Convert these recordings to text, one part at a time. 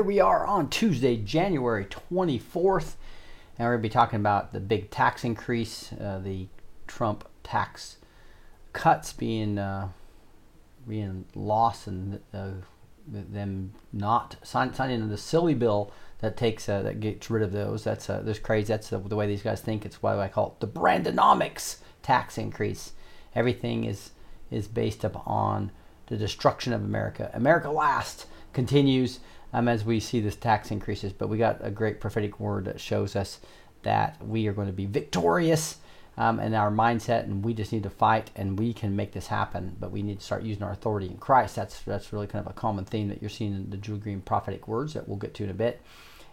Here we are on Tuesday, January 24th, and we're going to be talking about the big tax increase, uh, the Trump tax cuts being uh, being lost, and uh, them not sign, signing the silly bill that takes uh, that gets rid of those. That's uh, that's crazy. That's the, the way these guys think. It's why I call it the Brandonomics tax increase. Everything is is based upon the destruction of America. America last continues um, as we see this tax increases. But we got a great prophetic word that shows us that we are going to be victorious um, in our mindset, and we just need to fight, and we can make this happen. But we need to start using our authority in Christ. That's that's really kind of a common theme that you're seeing in the Julie Green prophetic words that we'll get to in a bit.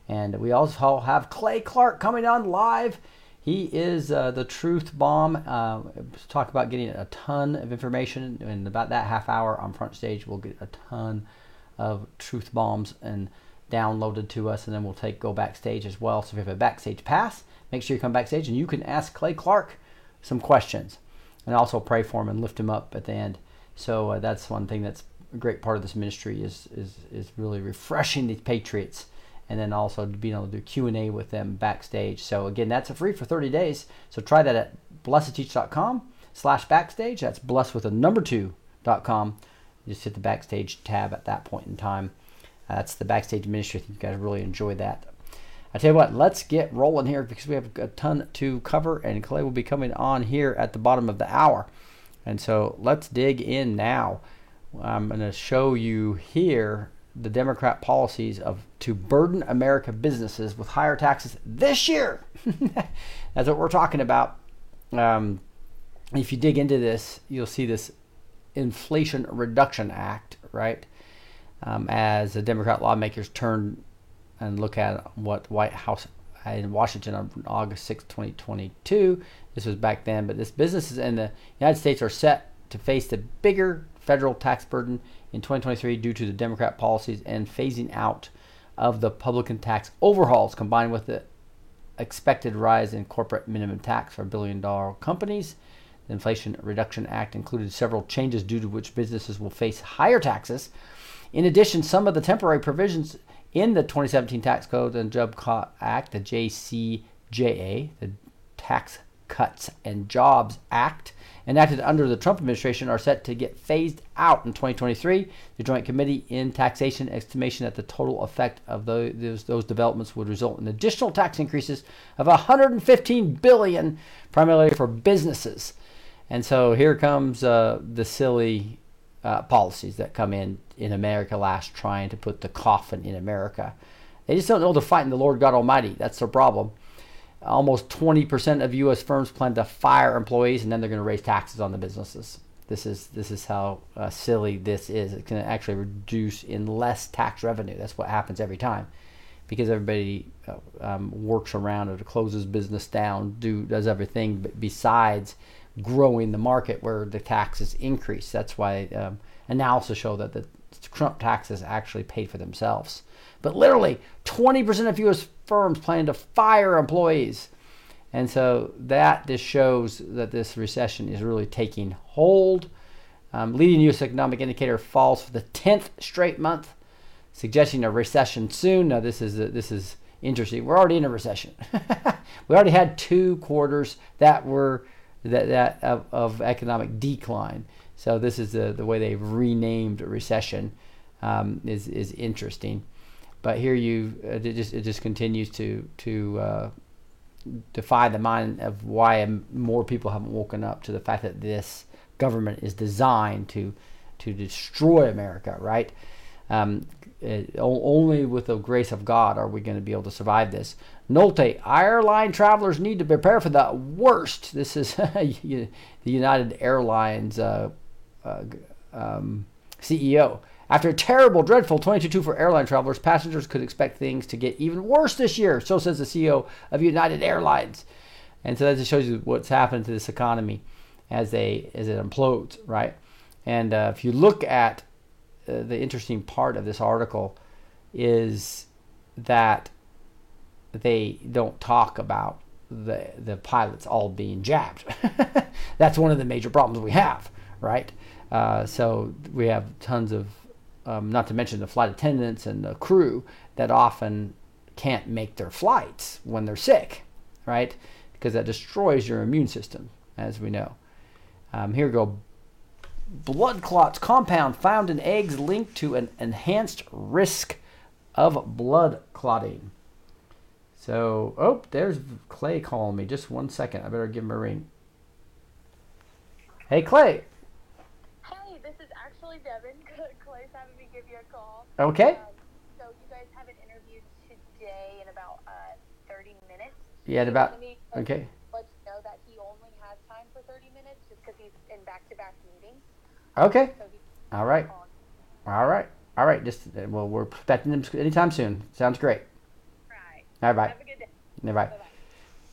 And we also have Clay Clark coming on live. He is uh, the truth bomb. Uh, talk about getting a ton of information in about that half hour on front stage. We'll get a ton of truth bombs and downloaded to us, and then we'll take go backstage as well. So if you have a backstage pass, make sure you come backstage and you can ask Clay Clark some questions, and also pray for him and lift him up at the end. So uh, that's one thing that's a great part of this ministry is is is really refreshing these patriots, and then also being able to do Q and A with them backstage. So again, that's a free for 30 days. So try that at blessed2teach.com slash backstage. That's blessed with a number two dot com just hit the backstage tab at that point in time. Uh, that's the backstage ministry. I think you guys really enjoy that. I tell you what, let's get rolling here because we have a ton to cover, and Clay will be coming on here at the bottom of the hour. And so let's dig in now. I'm going to show you here the Democrat policies of to burden America businesses with higher taxes this year. That's what we're talking about. Um, if you dig into this, you'll see this Inflation Reduction Act, right? Um, as the Democrat lawmakers turn and look at what White House in Washington on August 6, 2022. This was back then, but this businesses in the United States are set to face the bigger federal tax burden in 2023 due to the Democrat policies and phasing out of the Republican tax overhauls combined with the expected rise in corporate minimum tax for billion dollar companies. The Inflation Reduction Act included several changes due to which businesses will face higher taxes. In addition, some of the temporary provisions in the 2017 Tax Code and Job Act, the TCJA, the Tax Cuts and Jobs Act, enacted under the Trump administration, are set to get phased out in 2023. The Joint Committee in Taxation estimation that the total effect of those, those, those developments would result in additional tax increases of 115 billion, primarily for businesses. And so here comes uh, the silly uh, policies that come in in America last, trying to put the coffin in America. They just don't know they're fighting the Lord God Almighty. That's their problem. Almost 20% of U.S. firms plan to fire employees, and then they're going to raise taxes on the businesses. This is this is how uh, silly this is. It's going to actually reduce in less tax revenue. That's what happens every time, because everybody uh, um, works around it, closes business down, do does everything besides growing the market where the taxes increase. That's why um, analysis show that the Trump taxes actually paid for themselves. But literally, 20% of U.S. firms plan to fire employees. And so that just shows that this recession is really taking hold. Um, leading U.S. economic indicator falls for the 10th straight month, suggesting a recession soon. Now, this is this is interesting. We're already in a recession. we already had two quarters that were that, that of, of economic decline. So this is the, the way they've renamed recession um, is is interesting. But here you it just it just continues to to uh, defy the mind of why more people haven't woken up to the fact that this government is designed to to destroy America, right? Um, it, only with the grace of God are we going to be able to survive this. Nolte, airline travelers need to prepare for the worst. This is the United Airlines uh, uh, um, CEO. After a terrible, dreadful 2022 for airline travelers, passengers could expect things to get even worse this year. So says the CEO of United Airlines. And so that just shows you what's happened to this economy as they as it implodes, right? And uh, if you look at uh, the interesting part of this article is that they don't talk about the the pilots all being jabbed. That's one of the major problems we have, right? Uh, so we have tons of, um, not to mention the flight attendants and the crew that often can't make their flights when they're sick, right? Because that destroys your immune system, as we know. Um, here we go. Blood clots compound found in eggs linked to an enhanced risk of blood clotting. So, oh, there's Clay calling me. Just one second. I better give him a ring. Hey, Clay. Hey, this is actually Devin. Clay's having me give you a call. Okay. Um, so you guys have an interview today in about uh, 30 minutes. Yeah, in about. Me Okay. let you know that he only has time for 30 minutes just because he's in back-to-back meetings. Okay. So All right. All right. All right. Just uh, well, we're expecting him anytime soon. Sounds great. All right. Have a good day. All right. Bye-bye.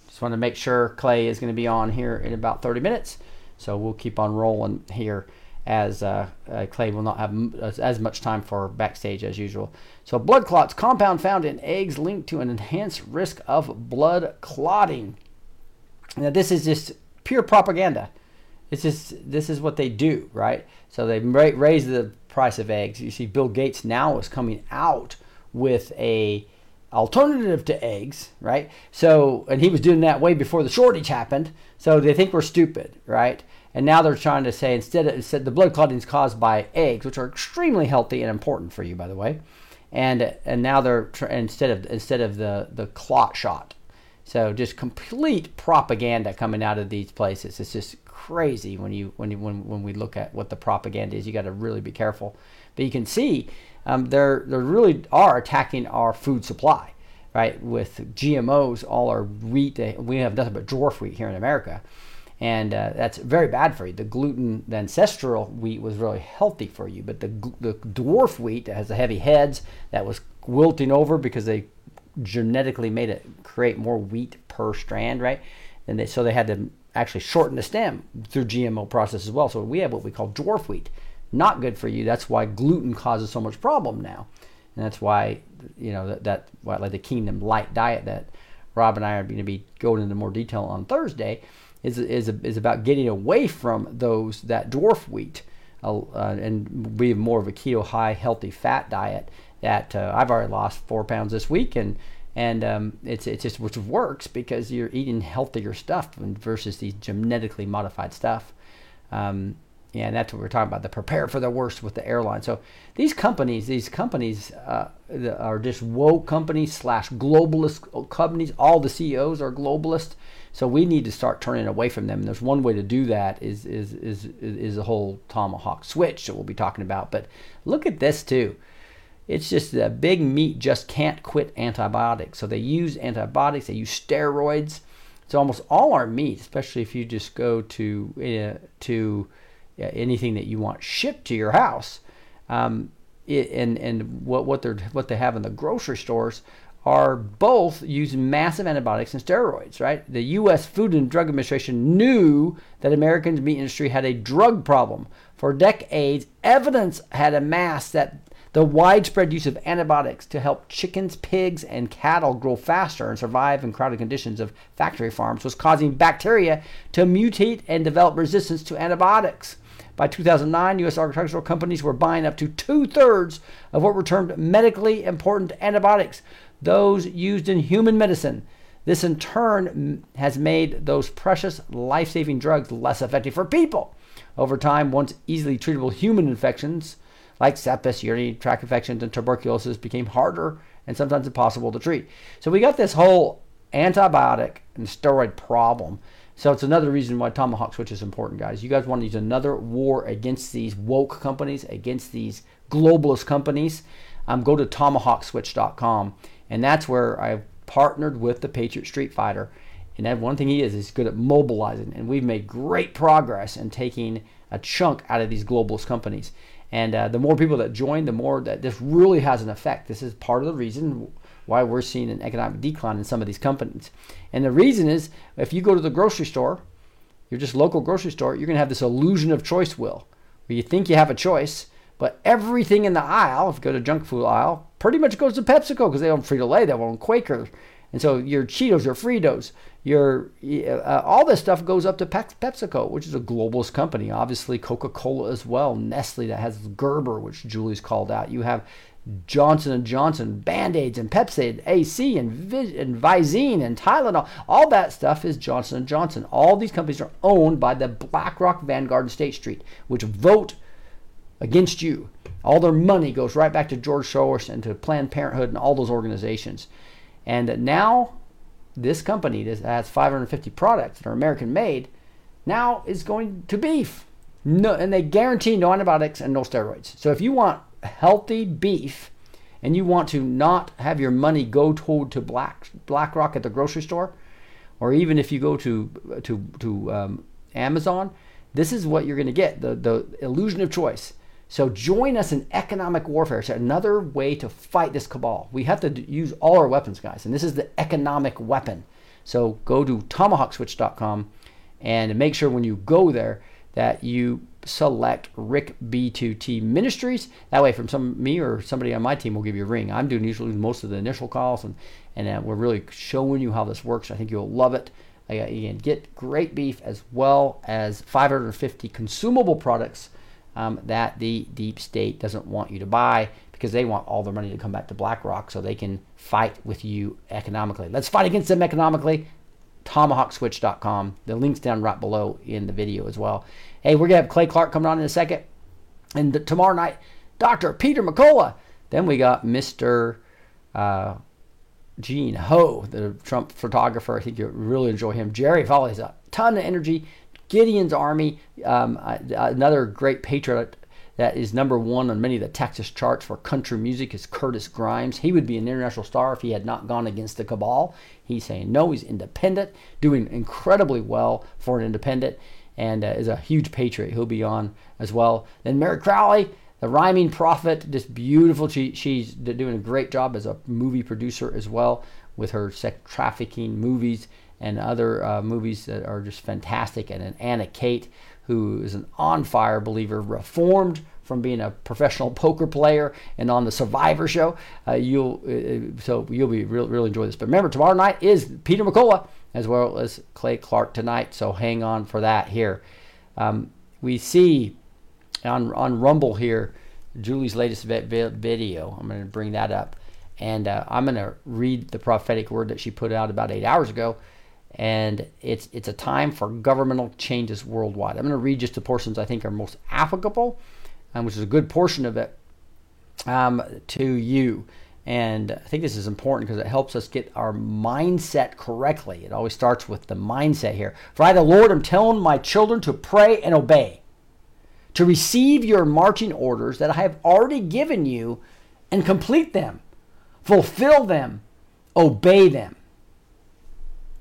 Just want to make sure Clay is going to be on here in about 30 minutes. So we'll keep on rolling here as uh, uh, Clay will not have m- as, as much time for backstage as usual. So blood clots, compound found in eggs linked to an enhanced risk of blood clotting. Now this is just pure propaganda. It's just this is what they do, right? So they ra- raise the price of eggs. You see, Bill Gates now is coming out with a alternative to eggs, right? So, and he was doing that way before the shortage happened. So they think we're stupid, right? And now they're trying to say instead, of, the blood clotting is caused by eggs, which are extremely healthy and important for you, by the way. And and now they're instead of instead of the the clot shot. So just complete propaganda coming out of these places. It's just crazy when you when you, when when we look at what the propaganda is. You got to really be careful. But you can see um, they're they really are attacking our food supply, right? With GMOs, all our wheat. We have nothing but dwarf wheat here in America, and uh, that's very bad for you. The gluten, the ancestral wheat was really healthy for you, but the the dwarf wheat that has the heavy heads that was wilting over because they genetically made it create more wheat per strand, right? And they, so they had to actually shorten the stem through GMO process as well. So we have what we call dwarf wheat, not good for you. That's why gluten causes so much problem now, and that's why you know that that why, like the Kingdom Light diet that Rob and I are going to be going into more detail on Thursday is is is about getting away from those that dwarf wheat. Uh, uh, and be more of a keto high healthy fat diet that uh, I've already lost four pounds this week and and um, it's it's just which works because you're eating healthier stuff versus these genetically modified stuff. Um, yeah, and that's what we're talking about. The prepare for the worst with the airline. So these companies, these companies uh, are just woke companies slash globalist companies. All the CEOs are globalist. So we need to start turning away from them. And there's one way to do that is is is is the whole tomahawk switch that we'll be talking about. But look at this too. It's just that big meat just can't quit antibiotics. So they use antibiotics, they use steroids. It's almost all our meat, especially if you just go to uh, to anything that you want shipped to your house. Um, it, and and what what they are what they have in the grocery stores are both using massive antibiotics and steroids, right? The U.S. Food and Drug Administration knew that Americans' meat industry had a drug problem. For decades, evidence had amassed that the widespread use of antibiotics to help chickens, pigs, and cattle grow faster and survive in crowded conditions of factory farms was causing bacteria to mutate and develop resistance to antibiotics. By 2009, U.S. agricultural companies were buying up to two thirds of what were termed medically important antibiotics, those used in human medicine. This in turn has made those precious life saving drugs less effective for people. Over time, once easily treatable human infections like sepsis, urinary tract infections, and tuberculosis became harder and sometimes impossible to treat. So we got this whole antibiotic and steroid problem. So it's another reason why Tomahawk Switch is important, guys. You guys want to use another war against these woke companies, against these globalist companies. Um, go to tomahawkswitch.com, and that's where I've partnered with the Patriot Street Fighter. And that one thing he is, he's good at mobilizing, and we've made great progress in taking a chunk out of these globalist companies. And uh, the more people that join, the more that this really has an effect. This is part of the reason why we're seeing an economic decline in some of these companies. And the reason is if you go to the grocery store, you're just local grocery store, you're going to have this illusion of choice will, where you think you have a choice, but everything in the aisle, if you go to junk food aisle, pretty much goes to PepsiCo because they own Frito-Lay, they own Quaker. And so your Cheetos, your Fritos, your uh, all this stuff goes up to PepsiCo, which is a globalist company. Obviously, Coca-Cola as well, Nestle that has Gerber, which Julie's called out. You have Johnson and Johnson, Band-Aids and Pepcid, AC and, Vi- and Visine and Tylenol. All that stuff is Johnson and Johnson. All these companies are owned by the BlackRock, Vanguard, and State Street, which vote against you. All their money goes right back to George Soros and to Planned Parenthood and all those organizations. And now this company that has 550 products that are American made now is going to beef. No, and they guarantee no antibiotics and no steroids. So if you want healthy beef and you want to not have your money go toward to Black BlackRock at the grocery store, or even if you go to to to um, Amazon, this is what you're going to get the the illusion of choice. So join us in economic warfare. It's another way to fight this cabal. We have to use all our weapons, guys, and this is the economic weapon. So go to tomahawkswitch.com and make sure when you go there that you select Rick B2T Ministries. That way, from some me or somebody on my team will give you a ring. I'm doing usually most of the initial calls, and and uh, we're really showing you how this works. I think you'll love it. Uh, can get great beef as well as 550 consumable products um, that the deep state doesn't want you to buy because they want all their money to come back to BlackRock so they can fight with you economically. Let's fight against them economically. TomahawkSwitch.com. The link's down right below in the video as well. Hey, we're going to have Clay Clark coming on in a second. And the, tomorrow night, Dr. Peter McCullough. Then we got Mr. Uh, Gene Ho, the Trump photographer. I think you'll really enjoy him. Jerry Foley has a ton of energy. Gideon's Army, um, another great patriot that is number one on many of the Texas charts for country music is Curtis Grimes. He would be an international star if he had not gone against the cabal. He's saying no, he's independent, doing incredibly well for an independent, and uh, is a huge patriot. He'll be on as well. Then Mary Crowley, the rhyming prophet, just beautiful. She, she's doing a great job as a movie producer as well with her sex trafficking movies and other uh, movies that are just fantastic. And then Anna Kate, who is an on fire believer, reformed from being a professional poker player and on the Survivor show. Uh, you'll uh, so you'll be real really enjoy this. But remember, tomorrow night is Peter McCullough as well as Clay Clark tonight. So hang on for that here. Um, we see on on Rumble here Julie's latest video. I'm going to bring that up. And uh, I'm going to read the prophetic word that she put out about eight hours ago and it's it's a time for governmental changes worldwide. I'm going to read just the portions I think are most applicable, um, which is a good portion of it um, to you. And I think this is important because it helps us get our mindset correctly. It always starts with the mindset here. For I, the Lord, am telling my children to pray and obey, to receive your marching orders that I have already given you and complete them, fulfill them, obey them.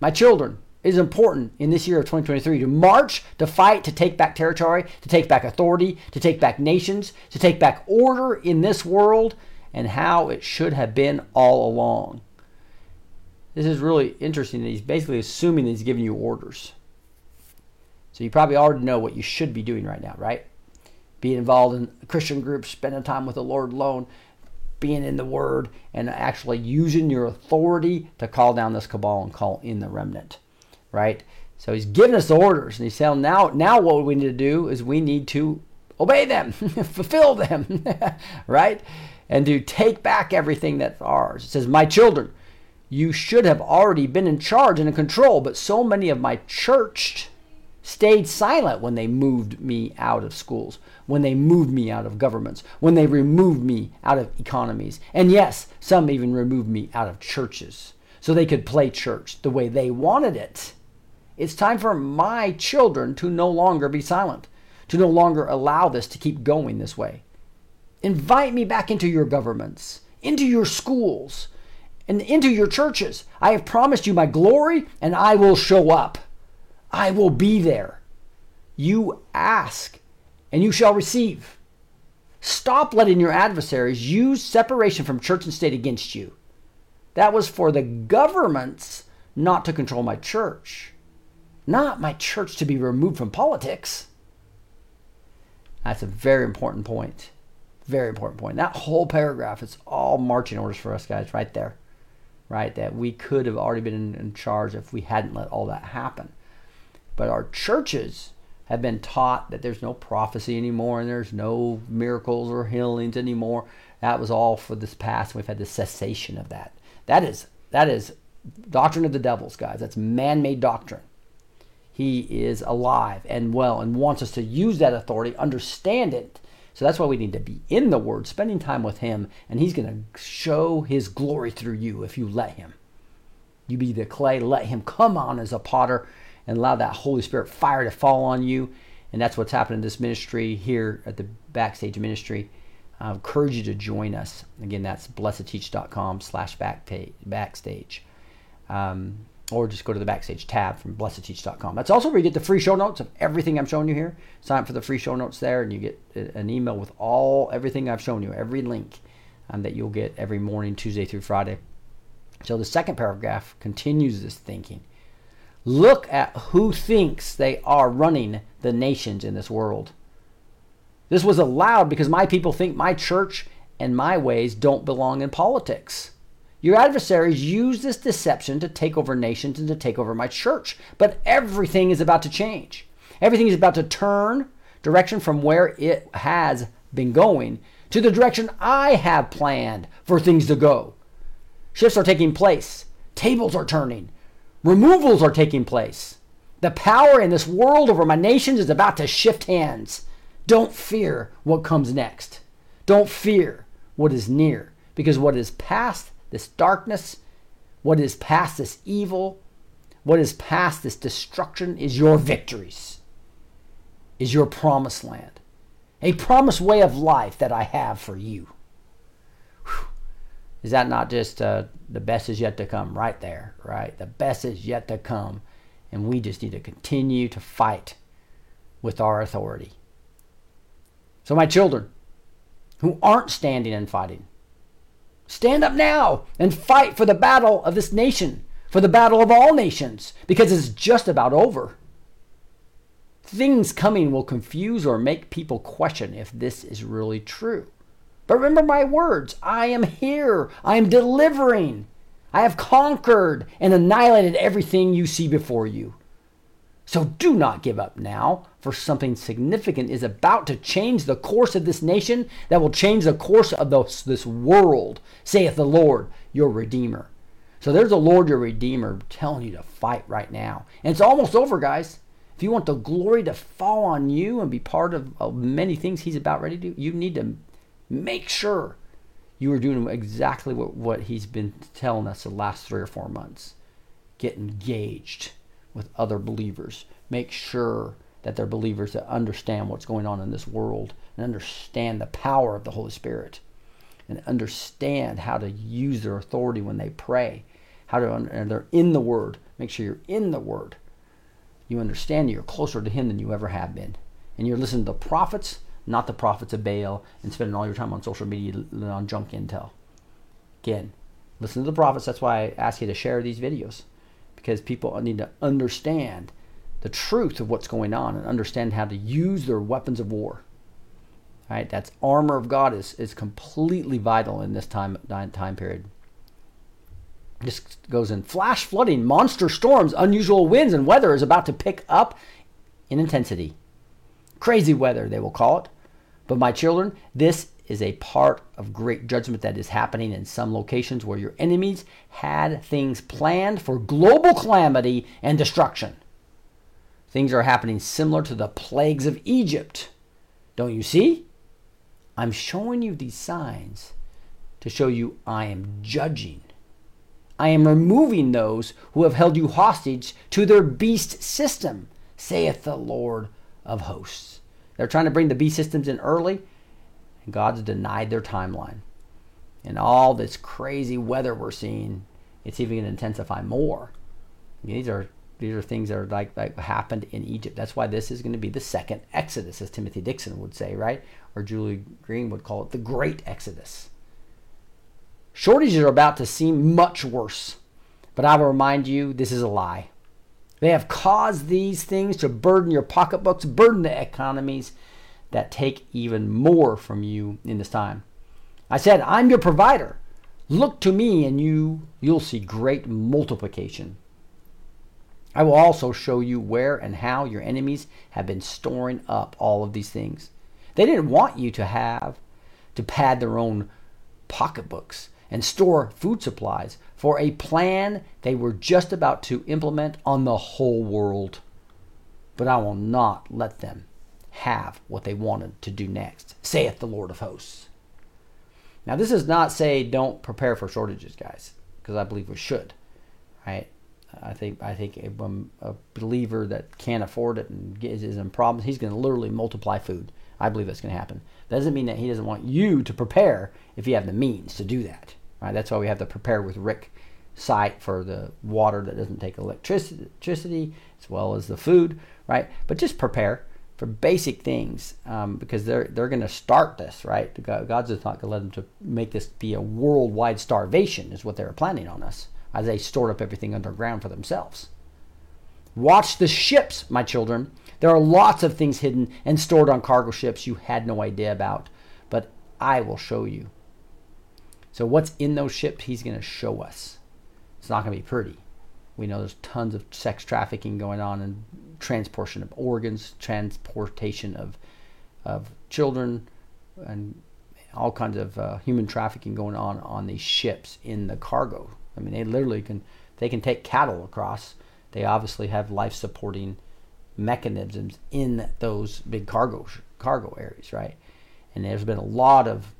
My children, it is important in this year of 2023 to march, to fight, to take back territory, to take back authority, to take back nations, to take back order in this world and how it should have been all along. this is really interesting that he's basically assuming that he's giving you orders. So you probably already know what you should be doing right now, right? Being involved in Christian groups, spending time with the Lord alone, being in the Word, and actually using your authority to call down this cabal and call in the remnant, right? So he's giving us orders, and he's saying now, now what we need to do is we need to obey them, fulfill them, right? And to take back everything that's ours. It says, My children, you should have already been in charge and in control, but so many of my church stayed silent when they moved me out of schools, when they moved me out of governments, when they removed me out of economies. And yes, some even removed me out of churches so they could play church the way they wanted it. It's time for my children to no longer be silent, to no longer allow this to keep going this way. Invite me back into your governments, into your schools, and into your churches. I have promised you my glory, and I will show up. I will be there. You ask, and you shall receive. Stop letting your adversaries use separation from church and state against you. That was for the governments not to control my church not my church to be removed from politics. That's a very important point. Very important point. That whole paragraph is all marching orders for us guys right there. Right? That we could have already been in, charge if we hadn't let all that happen. But our churches have been taught that there's no prophecy anymore and there's no miracles or healings anymore. That was all for this past. We've had the cessation of that. That is that is doctrine of the devils, guys. That's man-made doctrine. He is alive and well and wants us to use that authority, understand it. So that's why we need to be in the Word, spending time with Him, and He's going to show His glory through you if you let Him. You be the clay, let Him come on as a potter and allow that Holy Spirit fire to fall on you. And that's what's happening in this ministry here at the Backstage Ministry. I encourage you to join us. Again, that's blessed2teach.com slash backstage. Um, or just go to the backstage tab from blessed2teach.com. That's also where you get the free show notes of everything I'm showing you here. Sign up for the free show notes there, and you get an email with all everything I've shown you, every link um, that you'll get every morning, Tuesday through Friday. So the second paragraph continues this thinking. Look at who thinks they are running the nations in this world. This was allowed because my people think my church and my ways don't belong in politics. Your adversaries use this deception to take over nations and to take over my church. But everything is about to change. Everything is about to turn direction from where it has been going to the direction I have planned for things to go. Shifts are taking place, tables are turning, removals are taking place. The power in this world over my nations is about to shift hands. Don't fear what comes next. Don't fear what is near, because what is past this darkness, what is past this evil, what is past this destruction is your victories, is your promised land, a promised way of life that I have for you. Is that not just uh, the best is yet to come? Right there, right? The best is yet to come. And we just need to continue to fight with our authority. So, my children who aren't standing and fighting, Stand up now and fight for the battle of this nation, for the battle of all nations, because it's just about over. Things coming will confuse or make people question if this is really true. But remember my words I am here, I am delivering. I have conquered and annihilated everything you see before you. So do not give up now, for something significant is about to change the course of this nation that will change the course of this, this world, saith the Lord, your Redeemer. So there's the Lord, your Redeemer, telling you to fight right now. And it's almost over, guys. If you want the glory to fall on you and be part of, of many things He's about ready to do, you need to make sure you are doing exactly what, what He's been telling us the last three or four months. Get engaged with other believers. Make sure that they're believers that understand what's going on in this world and understand the power of the Holy Spirit and understand how to use their authority when they pray. How to and they're in the Word. Make sure you're in the Word. You understand you're closer to Him than you ever have been, and you're listening to the prophets, not the prophets of Baal, and spending all your time on social media on junk intel. Again, Listen to the prophets. That's why I ask you to share these videos because people need to understand the truth of what's going on and understand how to use their weapons of war. Right? That's armor of God is, is completely vital in this time time period. This goes in flash flooding, monster storms, unusual winds, and weather is about to pick up in intensity. Crazy weather, they will call it. But my children, this is a part of great judgment that is happening in some locations where your enemies had things planned for global calamity and destruction. Things are happening similar to the plagues of Egypt. Don't you see? I'm showing you these signs to show you I am judging. I am removing those who have held you hostage to their beast system, saith the Lord of hosts. They're trying to bring the B systems in early and God's denied their timeline. And all this crazy weather we're seeing, it's even going to intensify more. These are these are things that are like like happened in Egypt. That's why this is going to be the second Exodus, as Timothy Dixon would say, right? Or Julie Green would call it the Great Exodus. Shortages are about to seem much worse, but I will remind you this is a lie. They have caused these things to burden your pocketbooks, burden the economies, that take even more from you in this time. I said, I'm your provider. Look to me and you you'll see great multiplication. I will also show you where and how your enemies have been storing up all of these things. They didn't want you to have to pad their own pocketbooks and store food supplies for a plan they were just about to implement on the whole world. But I will not let them have what they wanted to do next, saith the Lord of hosts. Now, this does not say don't prepare for shortages, guys, because I believe we should, right? I think I think a, a believer that can't afford it and is in problems, he's going to literally multiply food. I believe that's going to happen. That doesn't mean that he doesn't want you to prepare if you have the means to do that. Right? That's why we have the prepare with Rick site for the water that doesn't take electricity as well as the food, right? But just prepare for basic things um, because they're they're going to start this right. God's not going to let them to make this be a worldwide starvation is what they were planning on us as they stored up everything underground for themselves. Watch the ships, my children. There are lots of things hidden and stored on cargo ships you had no idea about, but I will show you. So what's in those ships? He's going to show us. It's not going to be pretty. We know there's tons of sex trafficking going on and transportation of organs, transportation of of children, and all kinds of uh, human trafficking going on on these ships in the cargo. I mean, they literally can they can take cattle across. They obviously have life supporting mechanisms in those big cargo cargo areas, right? And there's been a lot of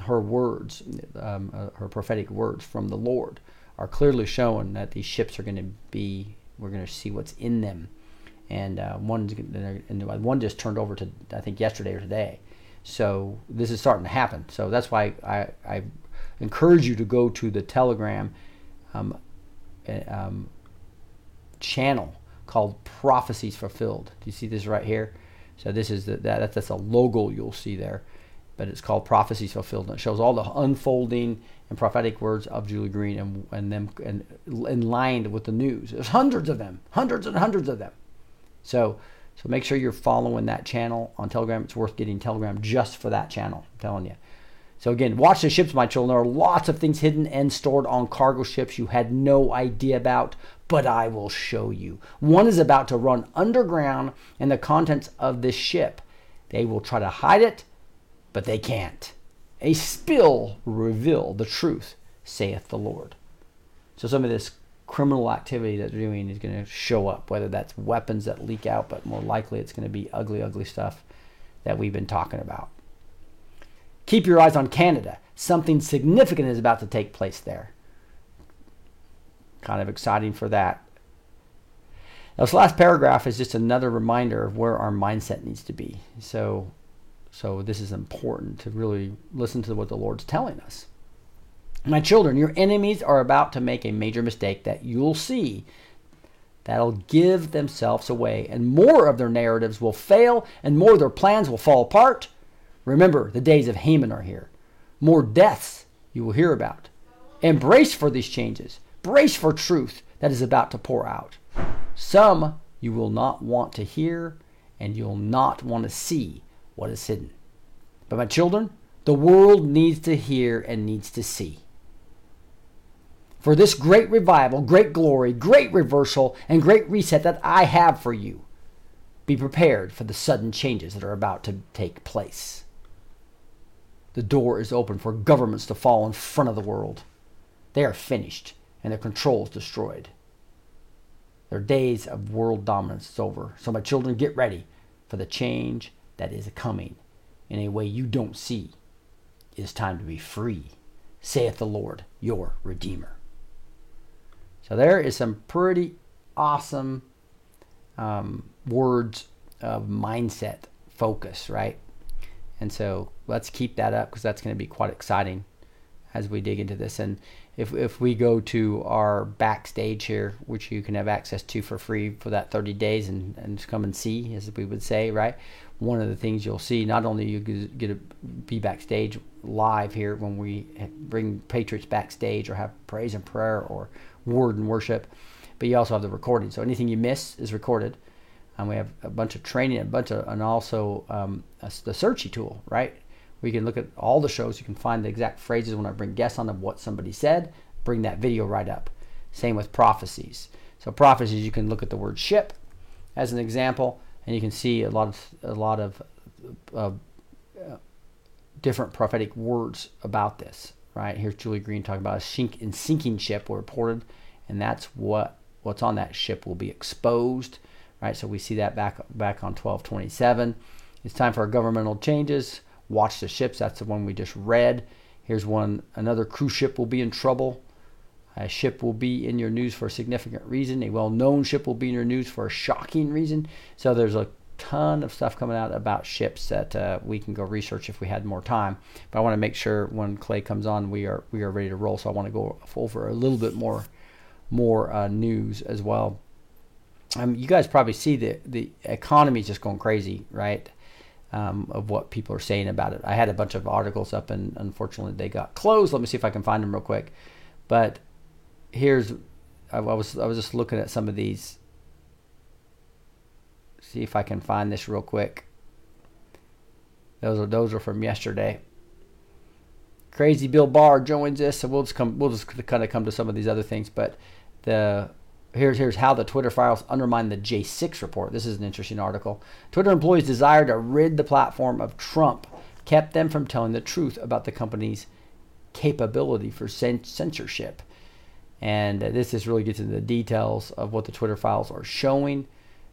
her words, um, uh, her prophetic words from the Lord, are clearly showing that these ships are going to be. We're going to see what's in them and uh, one and one just turned over to I think yesterday or today. So this is starting to happen. So that's why I, I encourage you to go to the Telegram um, eh, um, channel called Prophecies Fulfilled. Do you see this right here? So this is the, that that's a logo you'll see there, but it's called Prophecies Fulfilled, and it shows all the unfolding and prophetic words of Julie Green and and them and, and lined with the news. There's hundreds of them, hundreds and hundreds of them. So so make sure you're following that channel on Telegram. It's worth getting Telegram just for that channel. I'm telling you. So again, watch the ships, my children. There are lots of things hidden and stored on cargo ships you had no idea about, but I will show you. One is about to run underground, and the contents of this ship. They will try to hide it, but they can't. A spill reveal the truth, saith the Lord. So some of this criminal activity that they're doing is going to show up, whether that's weapons that leak out, but more likely it's going to be ugly, ugly stuff that we've been talking about. Keep your eyes on Canada. Something significant is about to take place there. Kind of exciting for that. Now, this last paragraph is just another reminder of where our mindset needs to be. So, so this is important to really listen to what the Lord's telling us. My children, your enemies are about to make a major mistake that you'll see that'll give themselves away, and more of their narratives will fail, and more of their plans will fall apart. Remember, the days of Haman are here. More deaths you will hear about. Embrace for these changes. Brace for truth that is about to pour out. Some you will not want to hear, and you'll not want to see what is hidden. But my children, the world needs to hear and needs to see. For this great revival, great glory, great reversal, and great reset that I have for you, be prepared for the sudden changes that are about to take place. The door is open for governments to fall in front of the world. They are finished and their control is destroyed. Their days of world dominance is over. So, my children, get ready for the change that is coming in a way you don't see. It is time to be free, saith the Lord, your Redeemer. So, there is some pretty awesome um, words of mindset focus, right? And so let's keep that up because that's going to be quite exciting as we dig into this. And if, if we go to our backstage here, which you can have access to for free for that 30 days and, and come and see, as we would say, right? One of the things you'll see, not only you get to be backstage live here when we bring Patriots backstage or have praise and prayer or word and worship, but you also have the recording. So anything you miss is recorded. And we have a bunch of training, a bunch of, and also um, the searchy tool, right? We can look at all the shows. You can find the exact phrases when I bring guests on of what somebody said. Bring that video right up. Same with prophecies. So prophecies, you can look at the word ship as an example, and you can see a lot of a lot of uh, different prophetic words about this. Right here's Julie Green talking about a sink and sinking ship were reported, and that's what what's on that ship will be exposed. Right, so we see that back back on 1227. It's time for governmental changes. Watch the ships. That's the one we just read. Here's one. Another cruise ship will be in trouble. A ship will be in your news for a significant reason. A well-known ship will be in your news for a shocking reason. So there's a ton of stuff coming out about ships that uh, we can go research if we had more time. But I want to make sure when Clay comes on, we are we are ready to roll. So I want to go over a little bit more more uh, news as well. Um, you guys probably see the the economy is just going crazy, right? um, of what people are saying about it. I had a bunch of articles up, and unfortunately they got closed. Let me see if I can find them real quick. But here's I, was I was just looking at some of these. See if I can find this real quick. Those are those are from yesterday. Crazy Bill Barr joins us, so we'll just come. We'll just kind of come to some of these other things, but the Here's, here's how the Twitter files undermine the J6 report. This is an interesting article. Twitter employees' desire to rid the platform of Trump kept them from telling the truth about the company's capability for censorship. And this just really gets into the details of what the Twitter files are showing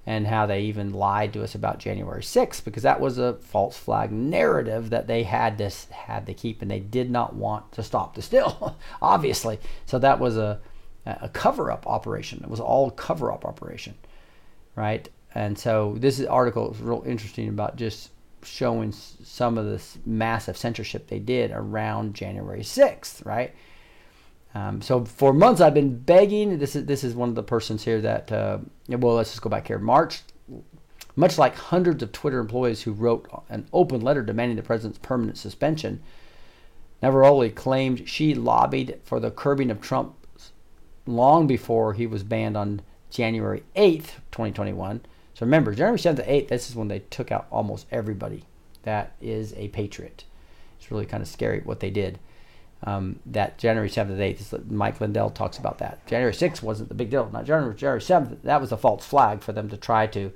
and how they even lied to us about January 6th because that was a false flag narrative that they had to had to keep and they did not want to stop the still obviously so that was a a cover up operation. It was all cover up operation, right? And so this article is real interesting about just showing some of this massive censorship they did around January 6th, right? Um, so for months I've been begging. This is this is one of the persons here that uh, well let's just go back here. March, much like hundreds of Twitter employees who wrote an open letter demanding the president's permanent suspension, Navaroli claimed she lobbied for the curbing of Trump long before he was banned on January 8th, 2021. So remember, January 7th to 8th, this is when they took out almost everybody that is a patriot. It's really kind of scary what they did. Um, that January 7th to 8th, Mike Lindell talks about that. January 6th wasn't the big deal. Not January, January 7th, that was a false flag for them to try to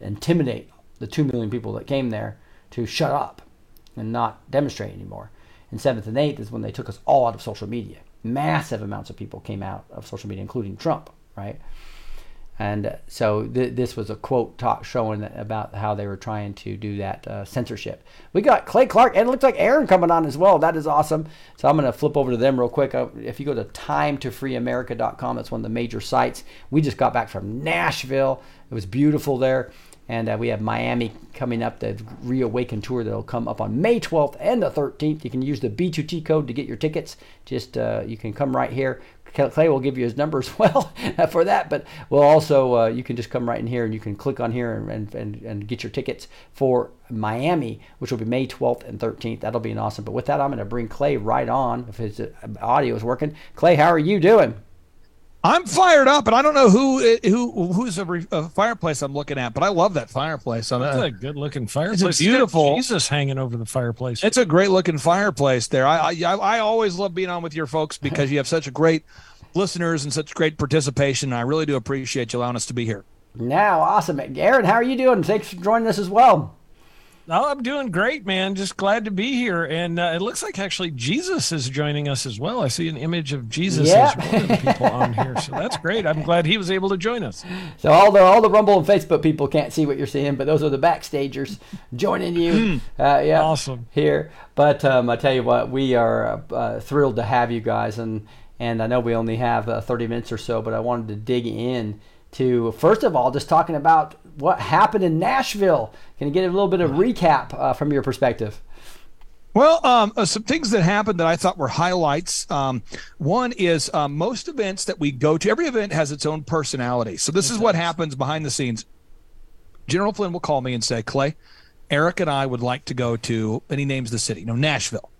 intimidate the 2 million people that came there to shut up and not demonstrate anymore. And 7th and 8th is when they took us all out of social media massive amounts of people came out of social media, including Trump, right? And so th- this was a quote talk showing about how they were trying to do that uh, censorship. We got Clay Clark and it looks like Aaron coming on as well. That is awesome. So I'm going to flip over to them real quick. Uh, if you go to timetofreeamerica.com, that's one of the major sites. We just got back from Nashville. It was beautiful there. And uh, we have Miami coming up, the Reawaken Tour that'll come up on May 12th and the 13th. You can use the B2T code to get your tickets. Just uh, you can come right here, Clay will give you his number as well for that. But we'll also uh, you can just come right in here and you can click on here and, and, and, get your tickets for Miami, which will be May 12th and 13th. That'll be an awesome. But with that, I'm going to bring Clay right on if his uh, audio is working. Clay, how are you doing? I'm fired up, and I don't know who who who's a, re, a fireplace I'm looking at, but I love that fireplace. I'm, That's uh, a good looking fireplace. It's a beautiful- Jesus hanging over the fireplace. it's a great looking fireplace there. I, I I always love being on with your folks because you have such a great listeners and such great participation. I really do appreciate you allowing us to be here. Now, awesome. Aaron, how are you doing? Thanks for joining us as well. Oh, I'm doing great, man. Just glad to be here. And uh, it looks like actually Jesus is joining us as well. I see an image of Jesus Yeah. as one of the people on here. So that's great. I'm glad he was able to join us. So all the all the Rumble and Facebook people can't see what you're seeing, but those are the backstagers joining you. uh, yeah, Awesome. here. But um, I tell you what, we are uh, uh, thrilled to have you guys, and and I know we only have uh, 30 minutes or so, but I wanted to dig in to first of all just talking about what happened in Nashville. Can you get a little bit of recap uh, from your perspective? Well, um, uh, some things that happened that I thought were highlights. Um, one is um, most events that we go to, every event has its own personality. So this is what happens behind the scenes. General Flynn will call me and say, Clay, Eric and I would like to go to, and he names the city, you know, Nashville.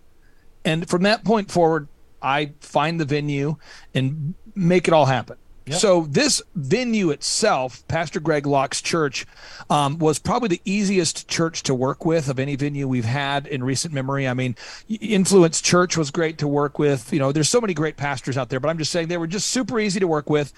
And from that point forward, I find the venue and make it all happen. So this venue itself, Pastor Greg Locke's church, um, was probably the easiest church to work with of any venue we've had in recent memory. I mean, Influence Church was great to work with. You know, there's so many great pastors out there, but I'm just saying they were just super easy to work with.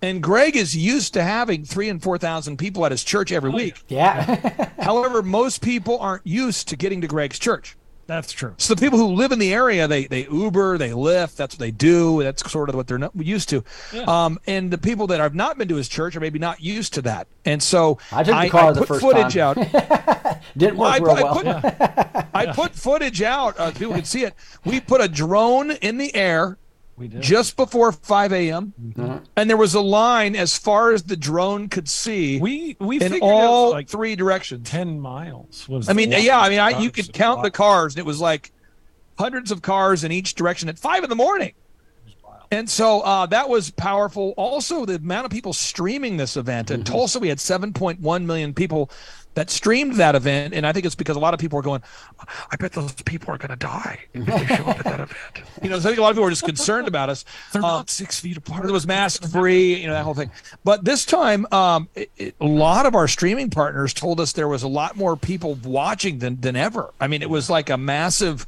And Greg is used to having three and four thousand people at his church every week. Yeah, However, most people aren't used to getting to Greg's church. That's true. So the people who live in the area, they they Uber, they Lyft. That's what they do. That's sort of what they're not used to. Um, and the people that have not been to his church are maybe not used to that. And so I took the car the put first footage time. out. didn't Well, work I, real put- well. I put, I put footage out. Uh, people can see it. We put a drone in the air We did. Just before 5 a.m. Mm-hmm. and there was a line as far as the drone could see we we in figured all out like three directions. ten miles was. I mean, yeah, I mean, I, you could count the cars, and it was like hundreds of cars in each direction at five in the morning. And so uh, that was powerful. Also, the amount of people streaming this event. In Tulsa, we had 7.1 million people that streamed that event. And I think it's because a lot of people are going, I bet those people are going to die You know, so I think a lot of people are just concerned about us. They're Um, not six feet apart. it was mask free, you know, that whole thing. But this time, um, it, it, a lot of our streaming partners told us there was a lot more people watching than, than ever. I mean, it was like a massive.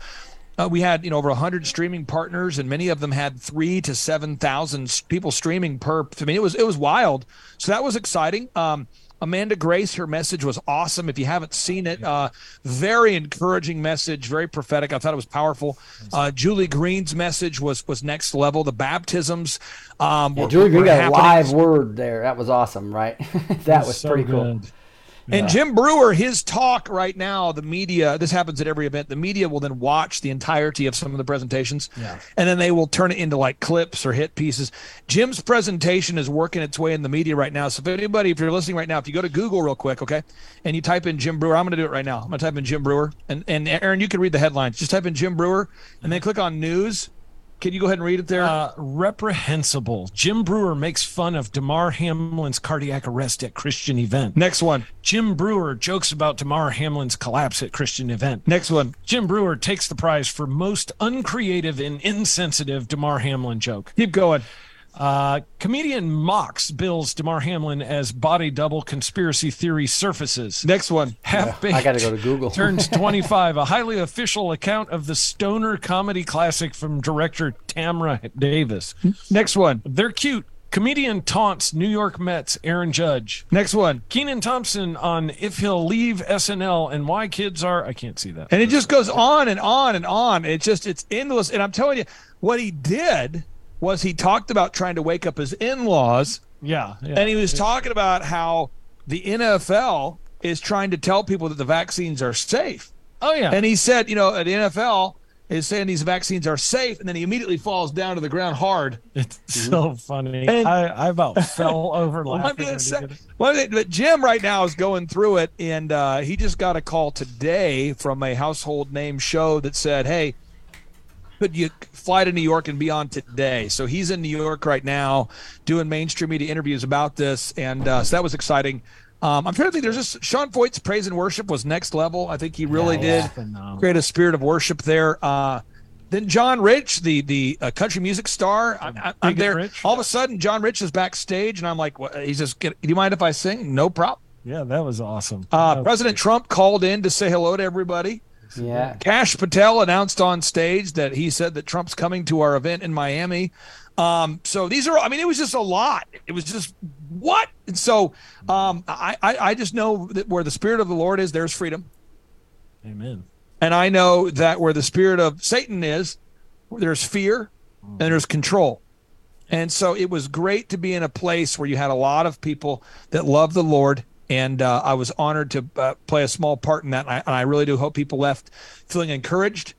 Uh, we had you know over 100 streaming partners and many of them had 3 to 7,000 people streaming per I mean it was it was wild so that was exciting um Amanda Grace, her message was awesome. If you haven't seen it, uh, very encouraging message, very prophetic. I thought it was powerful. Uh, Julie Green's message was was next level. The baptisms, um, Yeah, were, Julie Green were got a live word there. That was awesome, right? that was so pretty cool. And Jim Breuer, his talk right now, the media, this happens at every event. The media will then watch the entirety of some of the presentations. Yeah. And then they will turn it into like clips or hit pieces. Jim's presentation is working its way in the media right now. So if anybody, if you're listening right now, if you go to Google real quick, okay, and you type in Jim Breuer, I'm going to do it right now. I'm going to type in Jim Breuer. And, and Aaron, you can read the headlines. Just type in Jim Brewer and then click on news. Can you go ahead and read it there? Uh, reprehensible. Jim Breuer makes fun of Damar Hamlin's cardiac arrest at Christian event. Next one. Jim Breuer jokes about Damar Hamlin's collapse at Christian event. Next one. Jim Breuer takes the prize for most uncreative and insensitive Damar Hamlin joke. Keep going. Uh, comedian mocks bills Damar Hamlin as body double conspiracy theory surfaces. Next one. Half baked. I gotta go to Google. turns 25. A highly official account of the stoner comedy classic from director Tamra Davis. Next one. They're cute. Comedian taunts New York Mets Aaron Judge. Next one. Kenan Thompson on if he'll leave SNL and why kids are. I can't see that. And it just goes on and on and on. It's just it's endless. And I'm telling you, what he did was he talked about trying to wake up his in-laws, Yeah. yeah. and he was talking about how the NFL is trying to tell people that the vaccines are safe. oh, yeah. And he said, you know, the NFL is saying these vaccines are safe, and then he immediately falls down to the ground hard. it's so funny. And- I, I about fell over laughing. gonna when he say- well, but Jim right now is going through it, and uh, he just got a call today from a household name show that said, "Hey, could you fly to New York and be on today? So he's in New York right now doing mainstream media interviews about this. And uh, so that was exciting. Um, I'm trying to think. There's just Sean Feucht's praise and worship was next level. I think he really Yeah, did Phenomenal. create a spirit of worship there. Uh, then John Rich, the the uh, country music star, I, I, I'm there. Rich. All of a sudden, John Rich is backstage, and I'm like, what? he's just. Get, Do you mind if I sing? No problem. Yeah, that was awesome. Uh, That was President Trump called in to say hello to everybody. Yeah. Kash Patel announced on stage that he said that Trump's coming to our event in Miami. Um, so these are, I mean, it was just a lot. It was just what? And so um, I, I, I just know that where the Spirit of the Lord is, there's freedom. Amen. And I know that where the spirit of Satan is, there's fear and there's control. And so it was great to be in a place where you had a lot of people that love the Lord. And uh, I was honored to uh, play a small part in that. And I, and I really do hope people left feeling encouraged.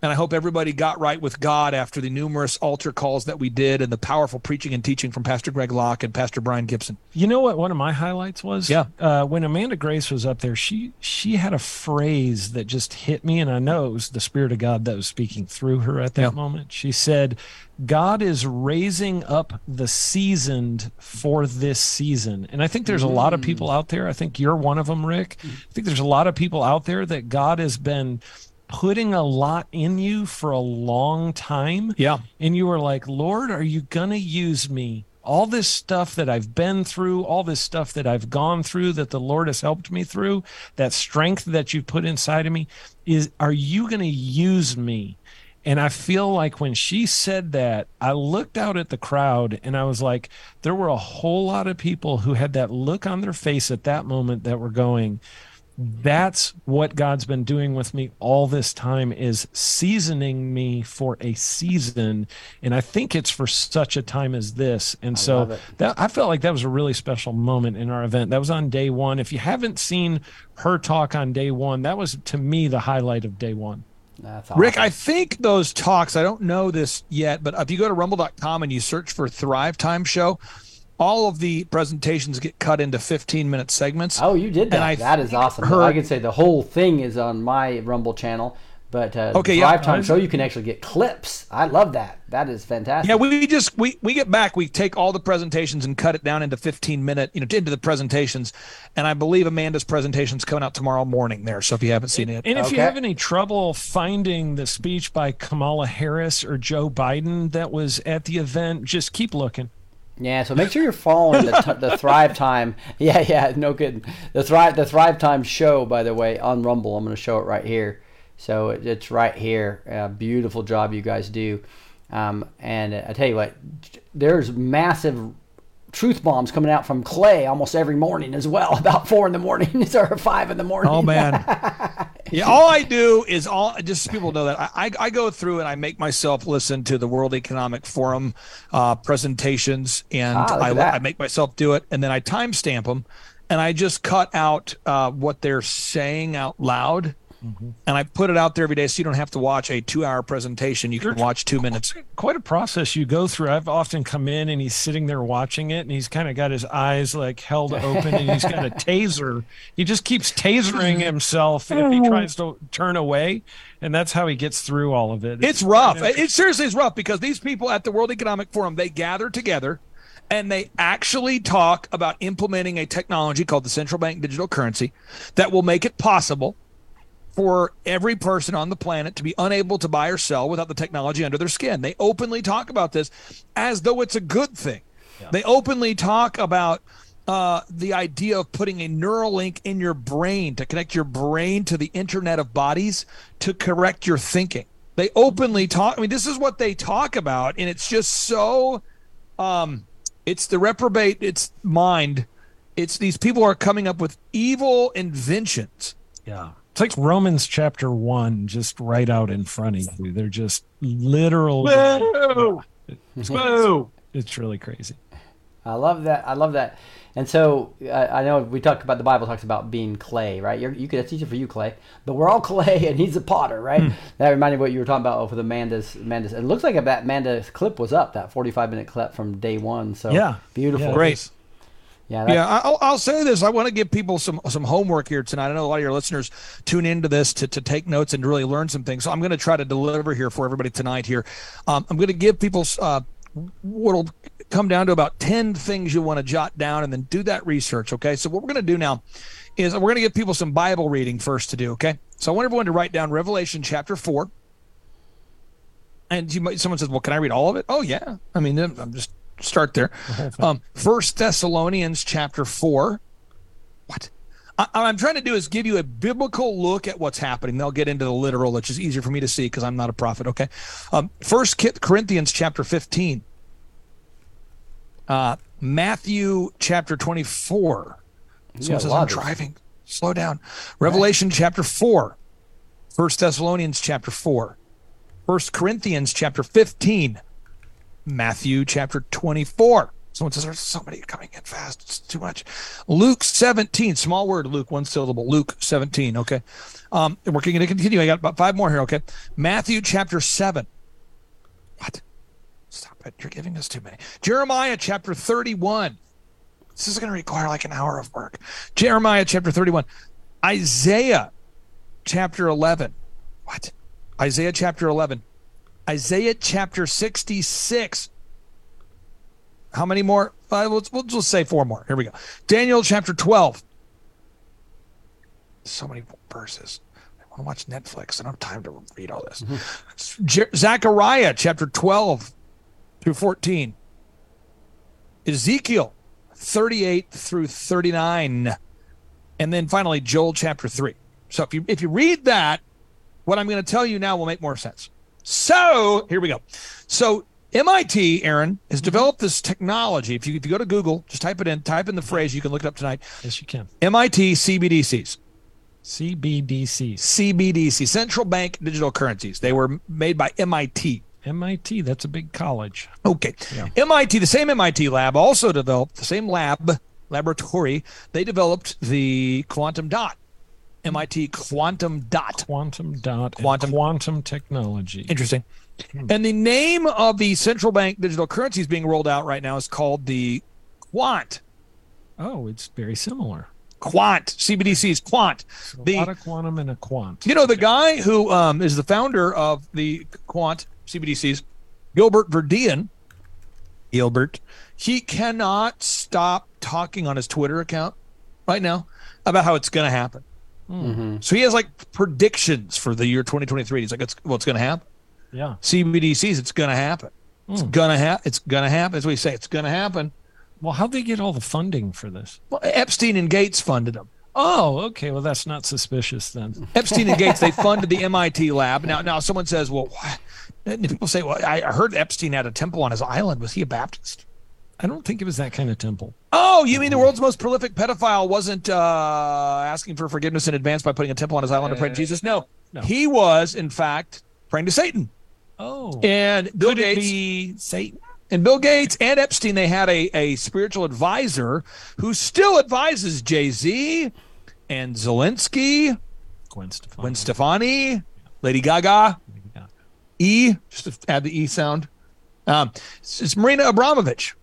And I hope everybody got right with God after the numerous altar calls that we did and the powerful preaching and teaching from Pastor Greg Locke and Pastor Brian Gibson. You know what? One of my highlights was Yeah. uh, when Amanda Grace was up there. She she had a phrase that just hit me, and I know it was the Spirit of God that was speaking through her at that Yeah. moment. She said, "God is raising up the seasoned for this season," and I think there's a lot of people out there. I think you're one of them, Rick. I think there's a lot of people out there that God has been putting a lot in you for a long time Yeah. and you were like, Lord, are you going to use me? All this stuff that I've been through, all this stuff that I've gone through, that the Lord has helped me through, that strength that you put inside of me, is are you going to use me? And I feel like when she said that, I looked out at the crowd and I was like, there were a whole lot of people who had that look on their face at that moment that were going, that's what God's been doing with me all this time is seasoning me for a season. And I think it's for such a time as this. And love so that I felt like that was a really special moment in our event. That was on day 1 if you haven't seen her talk on day 1 that was to me the highlight of day 1 awesome. Rick, I think those talks, I don't know this yet, but if you go to rumble.com and you search for Thrive Time Show, all of the presentations get cut into 15 minute segments. Oh, you did that. I that is awesome. heard- I could say the whole thing is on my Rumble channel, but uh, Okay, the yeah. Time Show you can actually get clips. I love that. That is fantastic. Yeah, we just we we get back, we take all the presentations and cut it down into 15 minute, you know, into the presentations. And I believe Amanda's presentation is coming out tomorrow morning there. So if you haven't seen it, And if you have any trouble finding the speech by Kamala Harris or Joe Biden that was at the event, just keep looking. Yeah, so make sure you're following the, the Thrive Time. Yeah, yeah, no kidding. The Thrive the Thrive Time show, by the way, on Rumble. I'm going to show it right here. So it, it's right here. Uh, beautiful job you guys do. Um, and I tell you what, there's massive truth bombs coming out from Clay almost every morning as well. About four in the morning or five in the morning. Oh man. yeah, all I do is all just so people know that I, I go through and I make myself listen to the World Economic Forum uh, presentations and Ah, I. I make myself do it and then I timestamp them and I just cut out uh, what they're saying out loud. Mm-hmm. And I put it out there every day, so you don't have to watch a two-hour presentation. You can watch two minutes. Quite a process you go through. I've often come in and he's sitting there watching it and he's kind of got his eyes like held open and he's got a taser. He just keeps tasering himself if he tries to turn away. And that's how he gets through all of it. It's rough. It, it seriously is rough because these people at the World Economic Forum they gather together and they actually talk about implementing a technology called the central bank digital currency that will make it possible for every person on the planet to be unable to buy or sell without the technology under their skin. They openly talk about this as though it's a good thing. They openly talk about uh, the idea of putting a neural link in your brain to connect your brain to the internet of bodies to correct your thinking. They openly talk. I mean, this is what they talk about, and it's just so. Um, it's the reprobate. It's mind. It's these people are coming up with evil inventions. Yeah. It's like Romans chapter one, just right out in front of you. They're just literal. Boo! It's really crazy. I love that. I love that. And so uh, I know we talked about the Bible talks about being clay, right? You're, you could that's easy for you, clay, but we're all clay, and he's a potter, right? Hmm. That reminded me what you were talking about with Amanda's. Amanda's. It looks like that Amanda's clip was up, that 45 minute clip from day one. So Yeah. beautiful. Yeah, Great. Yeah, Yeah, I'll, I'll say this. I want to give people some some homework here tonight. I know a lot of your listeners tune into this to, to take notes and to really learn some things. So I'm going to try to deliver here for everybody tonight. Here, um, I'm going to give people uh, what'll come down to about ten things you want to jot down, and then do that research. Okay. So what we're going to do now is we're going to give people some Bible reading first to do. Okay. So I want everyone to write down Revelation chapter four. And you might, someone says, "Well, can I read all of it?" Oh yeah. I mean, I'm just start there. Um, First Thessalonians chapter four. What? I, I'm trying to do is give you a biblical look at what's happening. They'll get into the literal, which is easier for me to see because I'm not a prophet. Okay. Um, First Corinthians chapter 15. Uh, Matthew chapter 24. got Someone says, I'm driving. Slow down. Revelation chapter 4. First Thessalonians chapter 4. First Corinthians chapter 15. Matthew chapter 24. Someone says there's so many coming in fast. It's too much. Luke 17, small word, Luke, one syllable. Luke 17. Okay. Um, we're going to continue. I got about five more here. Okay. Matthew chapter 7. What? Stop it. You're giving us too many. Jeremiah chapter 31. This is going to require like an hour of work. Jeremiah chapter 31. Isaiah chapter 11. What? Isaiah chapter 11. Isaiah chapter 66. How many more? Uh, let's, we'll just say four more. Here we go. Daniel chapter 12. So many verses. I want to watch Netflix. I don't have time to read all this. Je- Zechariah chapter 12 through 14. Ezekiel 38 through 39. And then finally Joel chapter 3. So if you if you read that, what I'm going to tell you now will make more sense. So here we go. So MIT, Aaron, has mm-hmm. developed this technology. If you if you go to Google, just type it in, type in the phrase, you can look it up tonight. Yes, you can. MIT CBDCs. CBDCs. CBDC, central bank digital currencies. They were made by MIT. MIT, that's a big college. Okay. MIT, the same MIT lab also developed, the same lab, laboratory, they developed the quantum dot. MIT quantum dot. Quantum dot Quantum- quantum technology. Interesting. And the name of the central bank digital currencies being rolled out right now is called the Quant. Oh, it's very similar. Quant. CBDC is Quant. A The lot of quantum and a quant. You know, the guy who um, is the founder of the Quant CBDCs, Gilbert Verdian, Gilbert, he cannot stop talking on his Twitter account right now about how it's going to happen. Mm-hmm. So he has like predictions for the year 2023. He's like, it's, well, going to happen. Yeah. CBDCs, it's going to happen. It's mm. going to happen. It's going to happen. What he say. It's going to happen. Well, how'd they get all the funding for this? Well, Epstein and Gates funded them. Oh, okay. Well, that's not suspicious then. Epstein and Gates, they funded the MIT lab. Now, now someone says, well, what? And people say, well, I heard Epstein had a temple on his island. Was he a Baptist? I don't think it was that kind of temple. Oh, you mean the world's most prolific pedophile wasn't uh, asking for forgiveness in advance by putting a temple on his island to pray to Jesus? No. no. He was, in fact, praying to Satan. Oh, And Bill could Gates Satan? and Bill Gates and Epstein, they had a, a spiritual advisor who still advises Jay Z and Zelensky, Gwen Stefani. Gwen Stefani, Lady Gaga. Yeah. E, just to add the E sound. Um, it's, it's Marina Abramovich.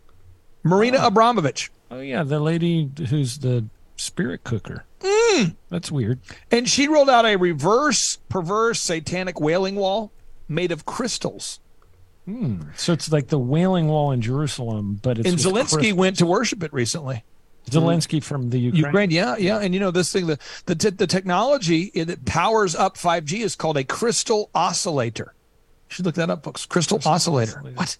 Marina Abramovich. Oh yeah, the lady who's the spirit cooker. Mm. That's weird. And she rolled out a reverse, perverse, satanic wailing wall made of crystals. Hmm. So it's like the Wailing Wall in Jerusalem, but it's and Zelensky crystals. went to worship it recently. Zelensky from the Ukraine. Ukraine, yeah, yeah. And you know, this thing, the, the, te- the technology that powers up 5G is called a crystal oscillator. You should look that up, folks. Crystal, oscillator. oscillator. What?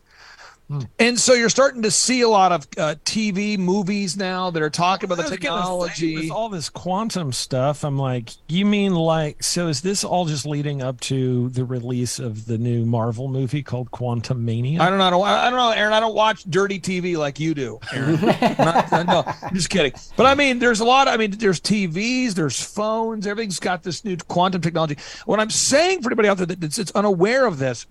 And so you're starting to see a lot of uh, TV movies now that are talking about the I say, technology. with all this quantum stuff, I'm like, you mean like, so is this all just leading up to the release of the new Marvel movie called Quantumania? I don't know. I don't, I don't know, Aaron. I don't watch dirty TV like you do, Aaron. Not- no, I'm just kidding. But I mean, there's a lot. I mean, there's TVs, there's phones. Everything's got this new quantum technology. What I'm saying for anybody out there that's, that's unaware of this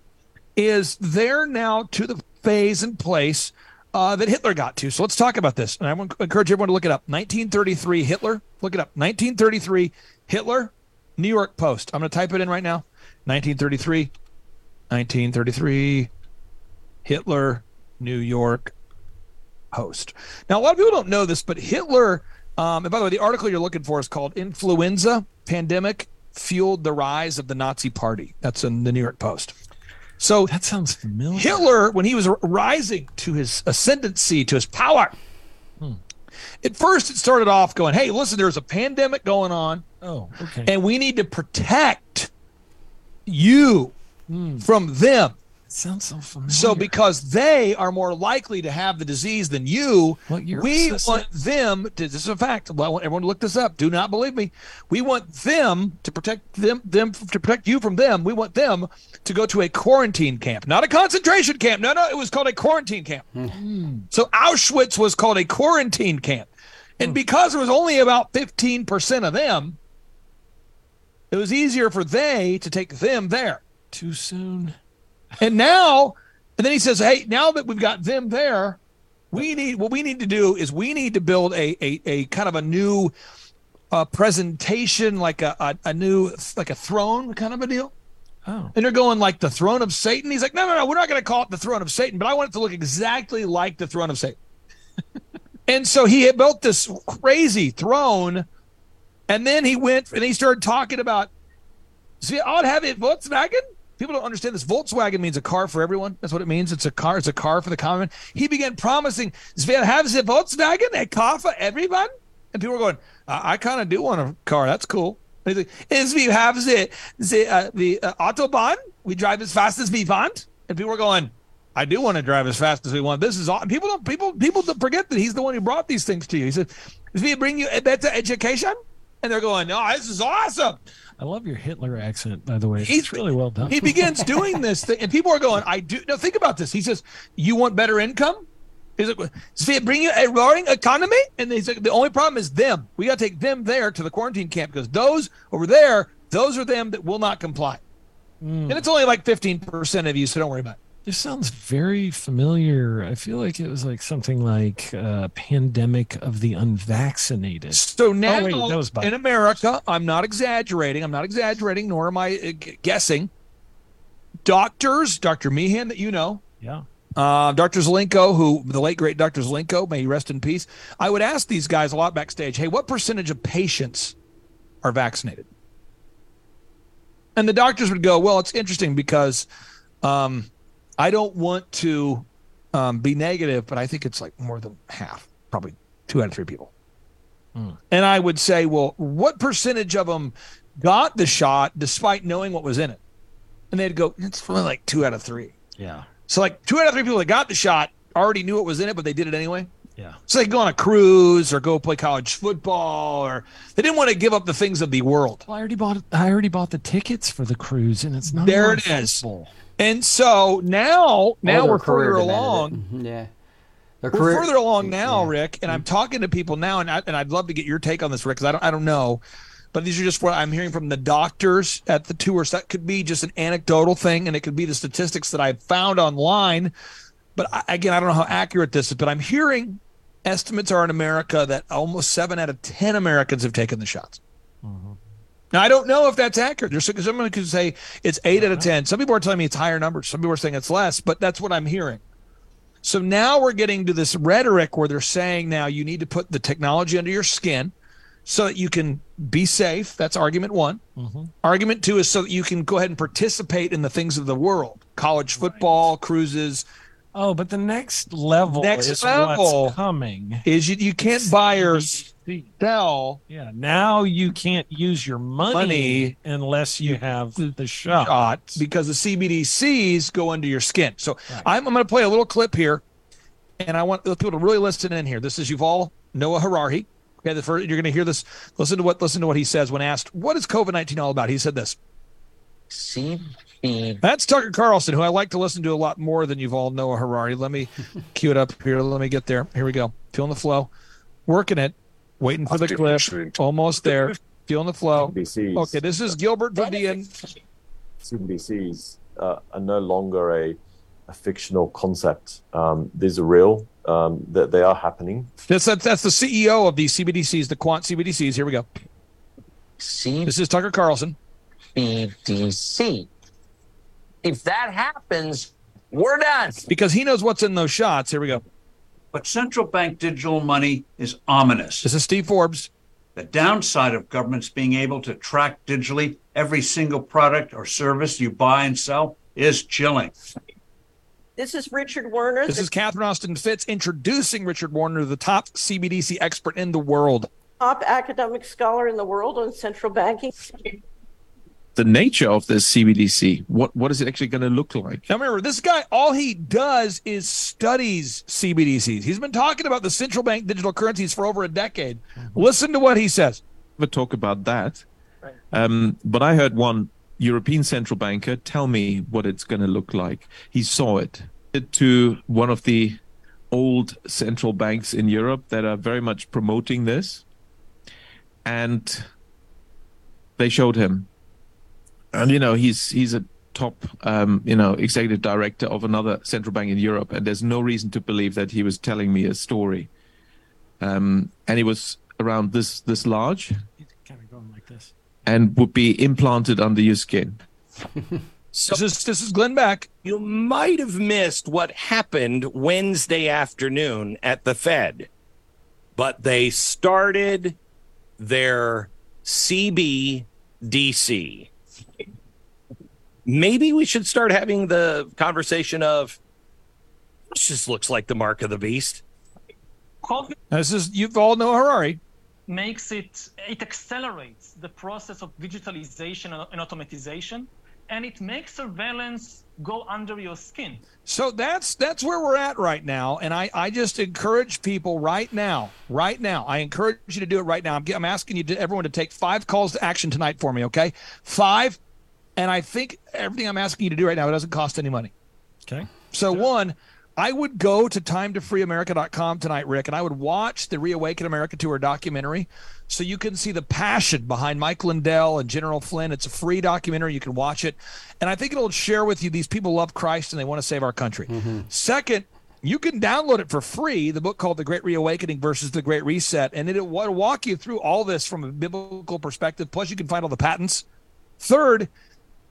is they're now to the phase and place uh, that Hitler got to. So let's talk about this. And I encourage everyone to look it up. 1933 Hitler. Look it up. 1933 Hitler. New York Post. I'm going to type it in right now. 1933. 1933 Hitler, New York Post. Now, a lot of people don't know this, but Hitler, um, and by the way, the article you're looking for is called Influenza Pandemic Fueled the Rise of the Nazi Party. That's in the New York Post. So That sounds familiar. Hitler, when he was rising to his ascendancy, to his power, hmm. at first it started off going, hey, listen, there's a pandemic going on, Oh, okay. and we need to protect you hmm. from them. Sounds so familiar. So because they are more likely to have the disease than you, What we was want them to this is a fact. Well, I want everyone to look this up. Do not believe me. We want them to protect them them to protect you from them. We want them to go to a quarantine camp, not a concentration camp. No, no, it was called a quarantine camp. Hmm. So Auschwitz was called a quarantine camp. And hmm. because there was only about 15% of them, it was easier for they to take them there. too soon. And now, and then he says, "Hey, now that we've got them there, we need what we need to do is we need to build a a, a kind of a new uh, presentation, like a, a a new like a throne kind of a deal." Oh, And they're going like the throne of Satan. He's like, "No, no, no, we're not going to call it the throne of Satan, but I want it to look exactly like the throne of Satan." and so he had built this crazy throne, and then he went and he started talking about See, I'd have it Volkswagen. People don't understand this. Volkswagen means a car for everyone. That's what it means. It's a car. It's a car for the common. He began promising, "Wir have the Volkswagen, a car for everyone." And people were going, "I, I kind of do want a car. That's cool." And he's like, "Is we have the the uh, the uh, autobahn? We drive as fast as we want." And people were going, "I do want to drive as fast as we want. This is all." People don't people people don't forget that he's the one who brought these things to you. He said, "Is we bring you a better education?" And they're going, "No, this is awesome." I love your Hitler accent, by the way. He's- It's really well done. He begins doing this thing, and people are going, I do. No, think about this. He says, You want better income? He's like, it bring you a roaring economy? And he's like, The only problem is them. We got to take them there to the quarantine camp because those over there, those are them that will not comply. Hmm. And it's only like 15% of you, so don't worry about it. This sounds very familiar. I feel like it was like something like uh, pandemic of the unvaccinated. So now wait, that was in America, I'm not exaggerating. I'm not exaggerating, nor am I uh, guessing. Doctors, Dr. Meehan, that you know, Yeah. uh, Dr. Zelenko, who the late great Dr. Zelenko, may he rest in peace. I would ask these guys a lot backstage, hey, what percentage of patients are vaccinated? And the doctors would go, well, it's interesting because um, I don't want to um, be negative, but I think it's like more than half, probably two out of three people. And I would say, well, what percentage of them got the shot despite knowing what was in it? And they'd go, it's only like two out of three. Yeah. So like two out of three people that got the shot already knew what was in it, but they did it anyway. Yeah. So they could go on a cruise or go play college football, or they didn't want to give up the things of the world. Well, I already bought. I already bought the tickets for the cruise, and it's not. There it is. football. And so now, now Or we're career further demanded it. along. Mhm, Yeah. Their We're further along now, Yeah. Rick, and I'm talking to people now, and I, and I'd love to get your take on this, Rick, because I don't I don't know, but these are just what I'm hearing from the doctors at the tours. That could be just an anecdotal thing, and it could be the statistics that I've found online. But I, again, I don't know how accurate this is, but I'm hearing estimates are in America that almost seven out of ten Americans have taken the shots. Now I don't know if that's accurate. There's someone could say it's eight out of uh-huh. ten. Some people are telling me it's higher numbers. Some people are saying it's less, but that's what I'm hearing. So now we're getting to this rhetoric where they're saying now you need to put the technology under your skin so that you can be safe. That's argument one. Mm-hmm. Argument two is so that you can go ahead and participate in the things of the world college football, cruises. Oh, but the next level Next is level. what's coming. Is you, you can't buy or sell Yeah. Now you can't use your money, Money. unless you have the shot. shot because the CBDCs go under your skin. So I'm, I'm going to play a little clip here, and I want people to really listen in here. This is Yuval Noah Harari. Okay, the first you're going to hear this. Listen to what listen to what he says when asked what is COVID nineteen all about. He said this. CB. That's Tucker Carlson, who I like to listen to a lot more than Yuval Noah Harari. Let me cue it up here. Let me get there. Here we go. Feeling the flow, working it, waiting for the clip. Almost there. Feeling the flow. CBDCs. Okay, this is Gilbert Verdian. CBDCs uh, are no longer a, a fictional concept. Um, these are real. Um, that they are happening. That's, that's that's the CEO of the CBDCs, the quant CBDCs. Here we go. This is Tucker Carlson. CBDC. If that happens, we're done. because he knows what's in those shots. Here we go. But central bank digital money is ominous. This is Steve Forbes. The downside of governments being able to track digitally every single product or service you buy and sell is chilling. This is Richard Werner. This the is Catherine Austin Fitts introducing Richard Werner, the top CBDC expert in the world. top academic scholar in the world on central banking. The nature of this CBDC. What what is it actually going to look like? Now remember, this guy, all he does is studies CBDCs. He's been talking about the central bank digital currencies for over a decade. Listen to what he says. We'll talk about that. Um, but I heard one European central banker tell me what it's going to look like. He saw it to one of the old central banks in Europe that are very much promoting this, and they showed him and you know he's he's a top um, you know executive director of another central bank in Europe, and there's no reason to believe that he was telling me a story. Um, and he was around this this large, Kind of going like this. and would be implanted under your skin. This is this is Glenn Beck. You might have missed what happened Wednesday afternoon at the Fed, but they started their CBDC. Maybe we should start having the conversation of this just looks like the mark of the beast. This is Yuval Noah Harari. makes it it accelerates the process of digitalization and and automatization, and it makes surveillance go under your skin. So that's that's where we're at right now, and I I just encourage people right now, right now. I encourage you to do it right now. I'm, I'm asking you to everyone to take five calls to action tonight for me, okay? Five, and I think everything I'm asking you to do right now it doesn't cost any money. Okay. So one, I would go to timetofreeamerica.com tonight, Rick, and I would watch the Reawaken America Tour documentary so you can see the passion behind Mike Lindell and General Flynn. It's a free documentary. You can watch it. And I think it'll share with you these people love Christ and they want to save our country. Mm-hmm. Second, you can download it for free, the book called The Great Reawakening versus The Great Reset. And it'll walk you through all this from a biblical perspective. Plus, you can find all the patents. Third,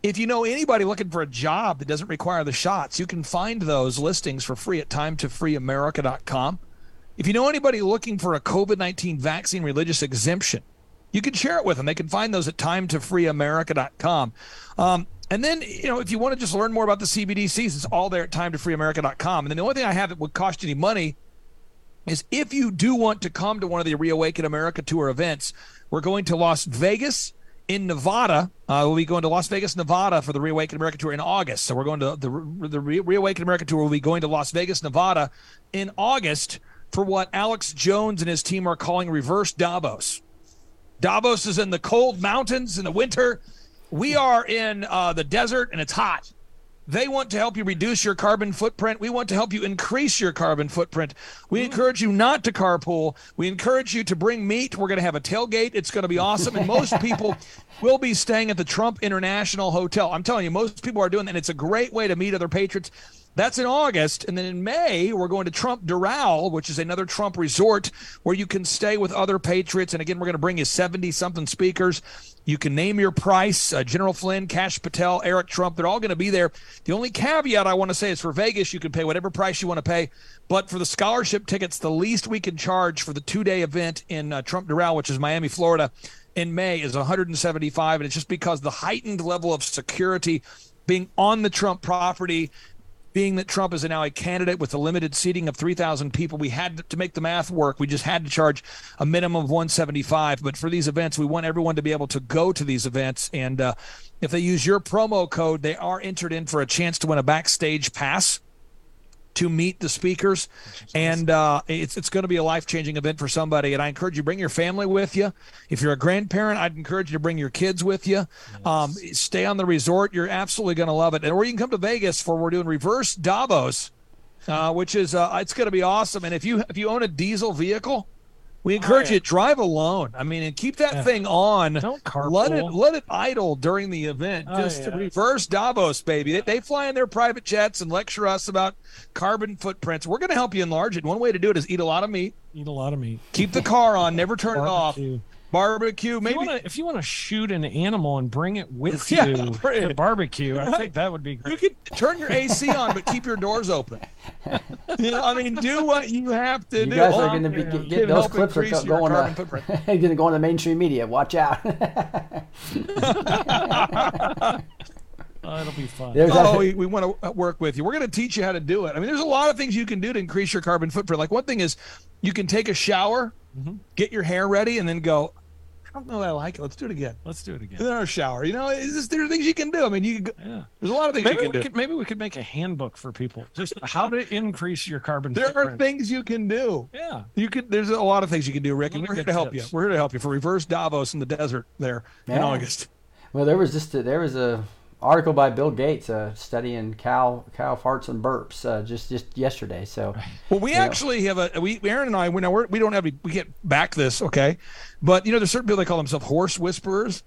if you know anybody looking for a job that doesn't require the shots, you can find those listings for free at timetofreeamerica.com. If you know anybody looking for a COVID 19 vaccine religious exemption, you can share it with them. They can find those at timetofreeamerica.com. Um, and then, you know, if you want to just learn more about the CBDCs, it's all there at timetofreeamerica.com. And then the only thing I have that would cost you any money is if you do want to come to one of the Reawaken America Tour events, we're going to Las Vegas in Nevada. Uh, we'll be going to Las Vegas, Nevada for the Reawaken America Tour in August. So we're going to the, the Re- Reawaken America Tour will be going to Las Vegas, Nevada in August for what Alex Jones and his team are calling reverse Davos. Davos is in the cold mountains in the winter. We are in uh, the desert and it's hot. They want to help you reduce your carbon footprint. We want to help you increase your carbon footprint. We mm-hmm. encourage you not to carpool. We encourage you to bring meat. We're going to have a tailgate. It's going to be awesome. And most people will be staying at the Trump International Hotel. I'm telling you, most people are doing that. And it's a great way to meet other patriots. That's in August. And then in May, we're going to Trump Doral, which is another Trump resort where you can stay with other patriots. And again, we're going to bring you 70 something speakers. You can name your price. Uh, General Flynn, Kash Patel, Eric Trump, they're all going to be there. The only caveat I want to say is for Vegas, you can pay whatever price you want to pay. But for the scholarship tickets, the least we can charge for the two day event in uh, Trump Doral, which is Miami, Florida, in May is 175. And it's just because the heightened level of security being on the Trump property being that Trump is now a candidate with a limited seating of 3,000 people, we had to make the math work. We just had to charge a minimum of 175. But for these events, we want everyone to be able to go to these events. And uh, if they use your promo code, they are entered in for a chance to win a backstage pass to meet the speakers. And uh, it's, it's going to be a life-changing event for somebody. And i encourage you to bring your family with you. If you're a grandparent i'd encourage you to bring your kids with you. Um, stay on the resort. You're absolutely going to love it. Or you can come to vegas for we're doing reverse davos uh, which is uh, it's going to be awesome. And if you if you own a diesel vehicle we encourage you to drive alone. I mean, and keep that Yeah. thing on. Don't Let it let it idle during the event. Oh, Just to yeah. reverse Davos, baby. They, they fly in their private jets and lecture us about carbon footprints. We're going to help you enlarge it. One way to do it is eat a lot of meat. Eat a lot of meat. Keep the car on. Never turn it off. Barbecue. barbecue. Maybe Maybe if you want to shoot an animal and bring it with Yeah, you bring to barbecue, I think that would be great. you could turn your AC on, but keep your doors open. You know, I mean, do what you have to You do. guys are going to be yeah. get, those clips are increase go- your going carbon to going to go in the mainstream media. Watch out. Oh, it'll be fun. There's oh, that- we, we want to work with you. We're going to teach you how to do it. I mean, there's a lot of things you can do to increase your carbon footprint. Like one thing is you can take a shower, Mm-hmm. get your hair ready, and then go, I don't know that I like it. Let's do it again. Let's do it again. And then our shower. You know, it's just, there are things you can do. I mean, you can go, Yeah. there's a lot of things Maybe you we can do. could maybe we could make a handbook for people just how to increase your carbon There are things you can do. Yeah. You can. There's a lot of things you can do, Rick, and we're here to help tips. you. We're here to help you for reverse Davos in the desert there in August. Well, there was just a, there was a article by Bill Gates uh, studying cow cow farts and burps uh, just just yesterday. So Well, we Yeah. actually have a we Aaron and I we now we're, we don't have any, we can't back this, okay? But you know, there's certain people that call themselves horse whisperers.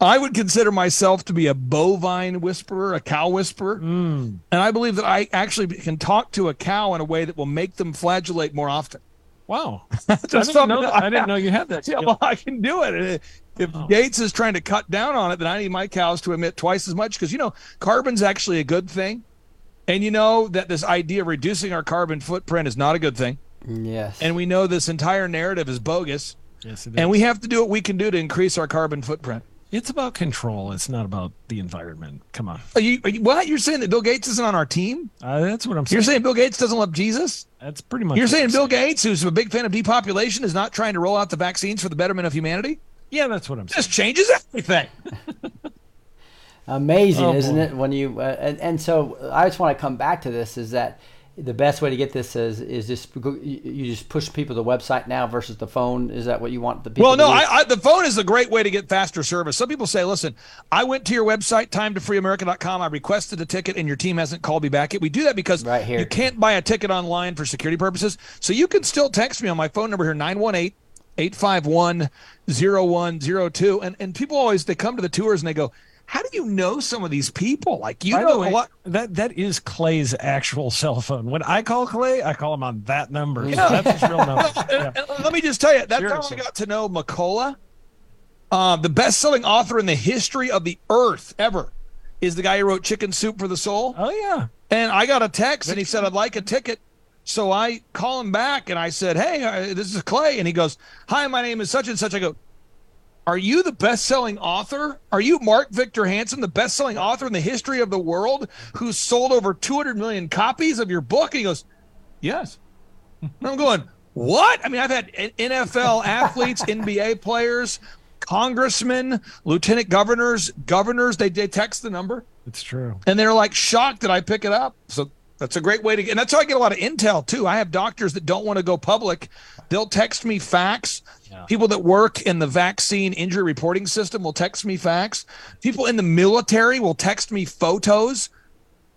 I would consider myself to be a bovine whisperer, a cow whisperer, and I believe that I actually can talk to a cow in a way that will make them flagellate more often. Wow. I didn't know that- I didn't know you had that Yeah, well, I can do it. And If Oh. Gates is trying to cut down on it, then I need my cows to emit twice as much because you know carbon's actually a good thing, and you know that this idea of reducing our carbon footprint is not a good thing, yes, and we know this entire narrative is bogus, Yes, it and we have to do what we can do to increase our carbon footprint. It's about control. It's not about the environment. Come on. Are you, are you what? You're saying that Bill Gates isn't on our team? Uh, that's what I'm saying. You're saying Bill Gates doesn't love Jesus? That's pretty much. You're what saying I'm Bill Gates, who's a big fan of depopulation, is not trying to roll out the vaccines for the betterment of humanity? Yeah, that's what I'm saying. Just changes everything. amazing, Oh, isn't boy. it? When you uh, and, and so I just want to come back to this is that the best way to get this is is just go- you you just push people to the website now versus the phone. Is that what you want the people? Well, no, to? I, I, the phone is a great way to get faster service. Some people say, listen, I went to your website, timetofreeamerica.com. I requested a ticket and your team hasn't called me back yet. We do that because Right here. you can't buy a ticket online for security purposes. So you can still text me on my phone number here, 918 851 0102. And and people always, they come to the tours and they go, how do you know some of these people? Like, you By know way, a that that is Clay's actual cell phone. When I call Clay, I call him on that number. So Yeah. That's his real number. And- Yeah. and let me just tell you, that's how I got to know McCullough. Uh, the best-selling author in the history of the earth ever is the guy who wrote Chicken Soup for the Soul. Oh yeah. And I got a text, and he said, "I'd like a ticket." So I call him back, and I said, "Hey, uh, this is Clay," and he goes, "Hi, my name is such and such." I go, "Are you the best-selling author? Are you Mark Victor Hansen, the best-selling author in the history of the world, who sold over 200 million copies of your book?" And he goes, "Yes." And I'm going, what? I mean, I've had NFL athletes, NBA players, congressmen, lieutenant governors, governors. They, they text the number It's true. and they're like shocked that I pick it up. So that's a great way to get, and that's how I get a lot of intel too. I have doctors that don't want to go public. They'll text me facts. People that work in the vaccine injury reporting system will text me facts. People in the military will text me photos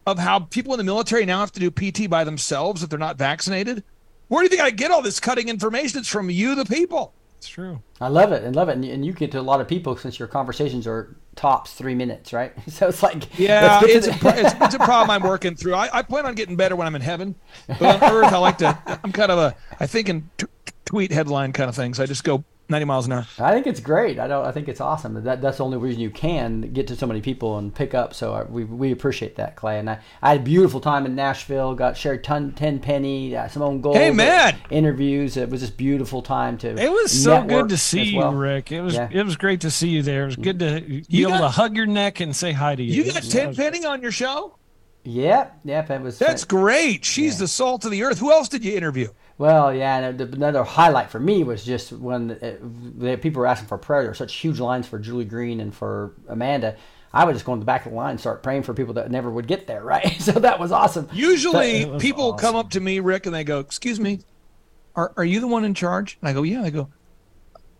of how people in the military now have to do PT by themselves if they're not vaccinated. Where do you think I get all this cutting information? It's from you, the people. It's true. I love it and love it, and, and you get to a lot of people since your conversations are tops three minutes, right? So it's like Yeah, it's to a, it's, it's a problem I'm working through. I, I plan on getting better when I'm in heaven. But on earth, I like to, I'm kind of a, I think in t- tweet headline kind of things. I just go 90 miles an hour. I think it's great. I don't. I think it's awesome. That that's the only reason you can get to so many people and pick up. So I, we we appreciate that, Clay. And I, I had a beautiful time in Nashville. Got shared ton, Tenpenny, uh, Simone Gold. Hey, man! interviews. It was just beautiful time to. It was so good to as see well. you, Rick. It was Yeah. it was great to see you there. It was good to be You able got- to hug your neck and say hi to you. You got Tenpenny on your show? Yep, yep. It was. That's great. She's the salt of the earth. Who else did you interview? Well, yeah, and another highlight for me was just when uh, the people were asking for prayer. There were such huge lines for Julie Green and for Amanda. I would just go in the back of the line and start praying for people that never would get there, right? So that was awesome. Usually But- people come up to me, Rick, and they go, Excuse me, are, are you the one in charge? And I go, Yeah. They go,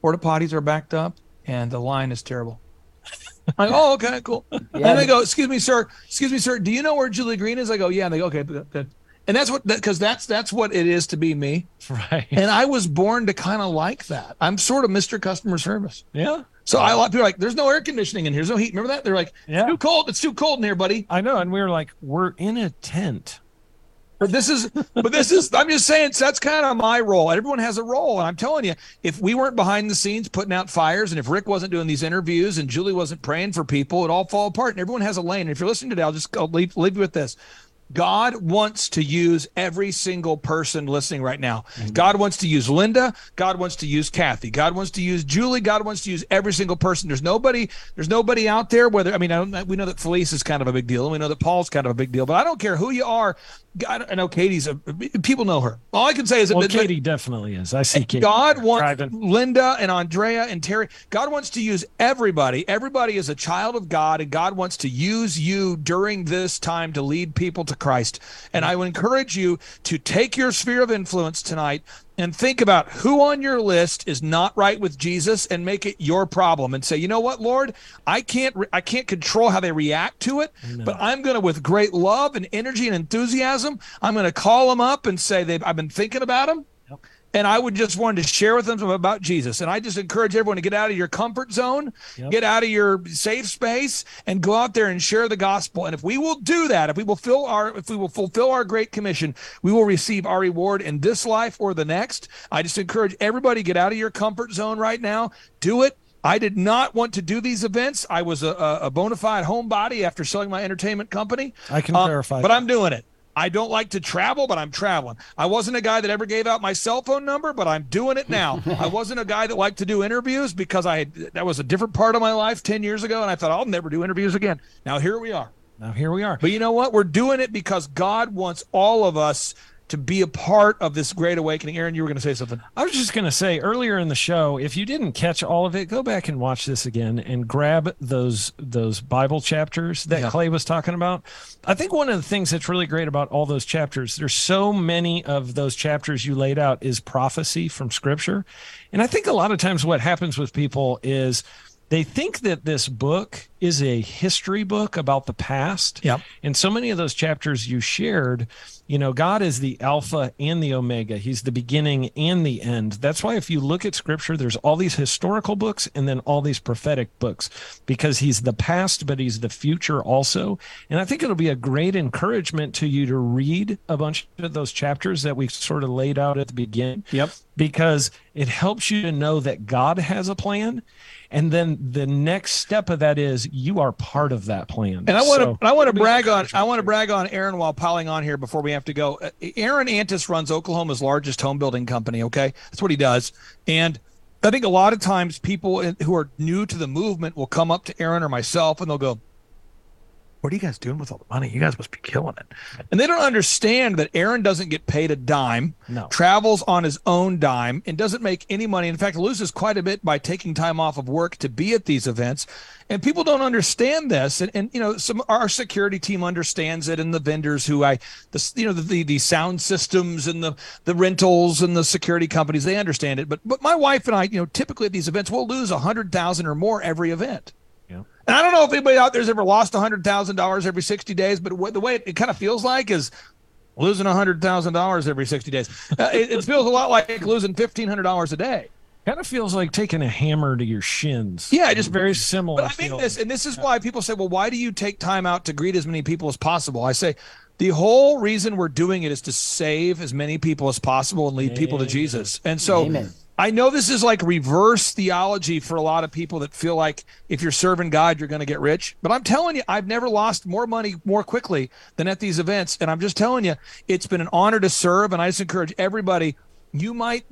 Porta potties are backed up and the line is terrible. I go, Oh, okay, cool. and they go, Excuse me, sir. Excuse me, sir. Do you know where Julie Green is? I go, Yeah. And they go, Okay, good. Good." And that's what, because that's that's what it is to be me. Right. And I was born to kind of like that. I'm sort of Mr. Customer Service. Yeah. So I like people are like, there's no air conditioning in here. There's no heat. Remember that? They're like, Yeah. too cold. It's too cold in here, buddy. I know, and we were like, we're in a tent. But this is, but this is, I'm just saying, so that's kind of my role. Everyone has a role. And I'm telling you, if we weren't behind the scenes putting out fires, and if Rick wasn't doing these interviews and Julie wasn't praying for people, it all fall apart. And everyone has a lane. And if you're listening today, I'll just go leave, leave you with this. God wants to use every single person listening right now. God wants to use Linda. God wants to use Kathy. God wants to use Julie. God wants to use every single person. There's nobody. There's nobody out there. Whether I mean, I we know that Felice is kind of a big deal, and we know that Paul's kind of a big deal. But I don't care who you are. God, I know Katie's. A, people know her. All I can say is that Well, Katie definitely is. I see Katie. God wants driving. Linda and Andrea and Terry. God wants to use everybody. Everybody is a child of God, and God wants to use you during this time to lead people to Christ. And I would encourage you to take your sphere of influence tonight and think about who on your list is not right with Jesus and make it your problem and say, you know what, Lord, I can't re- I can't control how they react to it, but I'm going to with great love and energy and enthusiasm, I'm going to call them up and say they've I've been thinking about them and I would just want to share with them about Jesus. And I just encourage everyone to get out of your comfort zone, get out of your safe space, and go out there and share the gospel. And if we will do that, if we will fill our, if we will fulfill our great commission, we will receive our reward in this life or the next. I just encourage everybody get out of your comfort zone right now. Do it. I did not want to do these events. I was a, a bona fide homebody after selling my entertainment company. I can Uh, verify But that. I'm doing it. I don't like to travel, but I'm traveling. I wasn't a guy that ever gave out my cell phone number, but I'm doing it now. I wasn't a guy that liked to do interviews because I that was a different part of my life 10 years ago and I thought I'll never do interviews again. Now here we are. Now here we are. But you know what? We're doing it because God wants all of us to be a part of this great awakening. Aaron, you were going to say something. I was just going to say earlier in the show, if you didn't catch all of it, go back and watch this again and grab those those Bible chapters that Yeah. Clay was talking about. I think one of the things that's really great about all those chapters, there's so many of those chapters you laid out is prophecy from Scripture, and I think a lot of times what happens with people is they think that this book is a history book about the past. Yep. And so many of those chapters you shared, you know, God is the Alpha and the Omega. He's the beginning and the end. That's why if you look at scripture, there's all these historical books and then all these prophetic books because he's the past, but he's the future also. And I think it'll be a great encouragement to you to read a bunch of those chapters that we sort of laid out at the beginning Yep. because it helps you to know that God has a plan. And then the next step of that is you are part of that plan. And I want to So- I want to brag on I want to brag on Aaron while piling on here before we have to go. Uh, Aaron Antis runs Oklahoma's largest home building company. Okay, that's what he does. And I think a lot of times people who are new to the movement will come up to Aaron or myself and they'll go, "What are you guys doing with all the money? You guys must be killing it." And they don't understand that Aaron doesn't get paid a dime. No. Travels on his own dime and doesn't make any money. In fact, loses quite a bit by taking time off of work to be at these events. And people don't understand this. And, and you know, some our security team understands it, and the vendors who I, the you know, the, the the sound systems and the the rentals and the security companies, they understand it. But but my wife and I, you know, typically at these events, we'll lose a hundred thousand or more every event. And I don't know if anybody out there's ever lost hundred thousand dollars every sixty days, but what, the way it, it kind of feels like is losing hundred thousand dollars every sixty days. Uh, it, it feels a lot like losing fifteen hundred dollars a day. Kind of feels like taking a hammer to your shins. Yeah, just very similar. But I mean this, and this is why people say, "Well, why do you take time out to greet as many people as possible?" I say, the whole reason we're doing it is to save as many people as possible and lead people to Jesus. And so. Amen. I know this is like reverse theology for a lot of people that feel like if you're serving God, you're going to get rich. But I'm telling you, I've never lost more money more quickly than at these events. And I'm just telling you, it's been an honor to serve. And I just encourage everybody, you might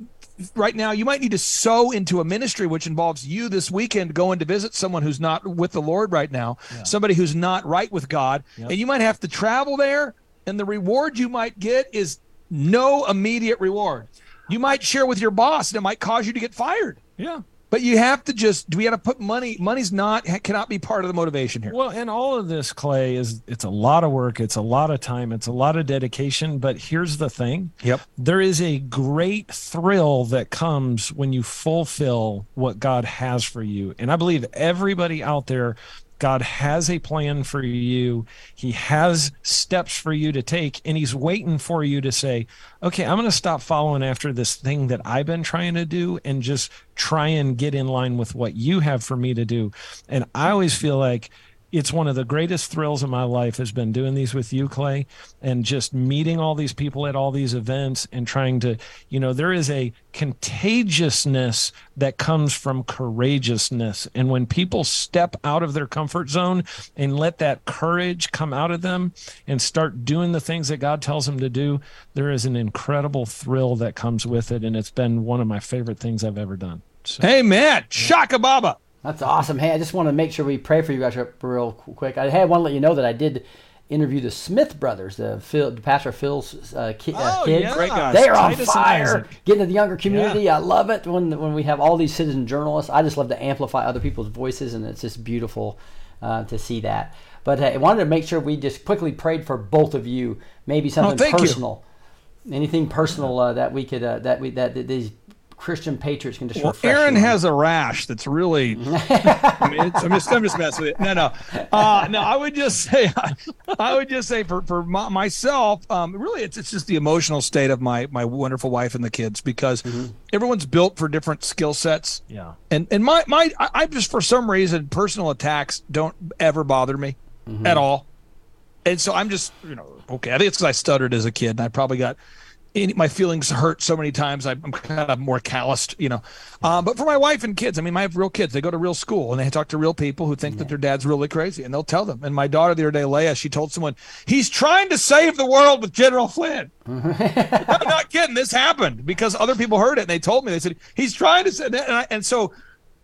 right now you might need to sow into a ministry which involves you this weekend going to visit someone who's not with the lord right now somebody who's not right with god Yep. and you might have to travel there and the reward you might get is no immediate reward you might share with your boss and it might cause you to get fired yeah. but you have to just do we have to put money money's not cannot be part of the motivation here Well, and all of this, Clay, is it's a lot of work, it's a lot of time, it's a lot of dedication. But here's the thing Yep. there is a great thrill that comes when you fulfill what God has for you. And I believe everybody out there, God has a plan for you. He has steps for you to take, and He's waiting for you to say, okay, I'm going to stop following after this thing that I've been trying to do and just try and get in line with what you have for me to do. And I always feel like, it's one of the greatest thrills of my life has been doing these with you, Clay, and just meeting all these people at all these events and trying to, you know, there is a contagiousness that comes from courageousness. And when people step out of their comfort zone and let that courage come out of them and start doing the things that God tells them to do, there is an incredible thrill that comes with it. And it's been one of my favorite things I've ever done. So. Amen. Shaka Baba. That's awesome. Hey, I just want to make sure we pray for you guys real quick. I, hey, I want to let you know that I did interview the Smith brothers, the Phil, Pastor Phil's uh, ki- uh, Oh, kids. yeah. They are on Titus fire, getting to the younger community. I love it when when we have all these citizen journalists. I just love to amplify other people's voices, and it's just beautiful uh, to see that. But uh, I wanted to make sure we just quickly prayed for both of you. Maybe something thank you. personal, anything personal uh, that we could uh, that we that, that these Christian patriots can just Well, refresh. Aaron you has a rash that's really. I mean, it's, I'm just, I'm just messing with it. No, no, uh, no. I would just say, I would just say for for my, myself, um, really, it's it's just the emotional state of my my wonderful wife and the kids because everyone's built for different skill sets. Yeah. And and my my I, I just for some reason personal attacks don't ever bother me at all. And so I'm just, you know, okay. I think it's because I stuttered as a kid, and I probably got any, my feelings hurt so many times. I'm kind of more calloused, you know. Um, but for my wife and kids, I mean, I have real kids. They go to real school and they talk to real people who think that their dad's really crazy, and they'll tell them. And my daughter the other day, Leia, she told someone he's trying to save the world with General Flynn. I'm not kidding. This happened because other people heard it and they told me. They said he's trying to and, I, and so.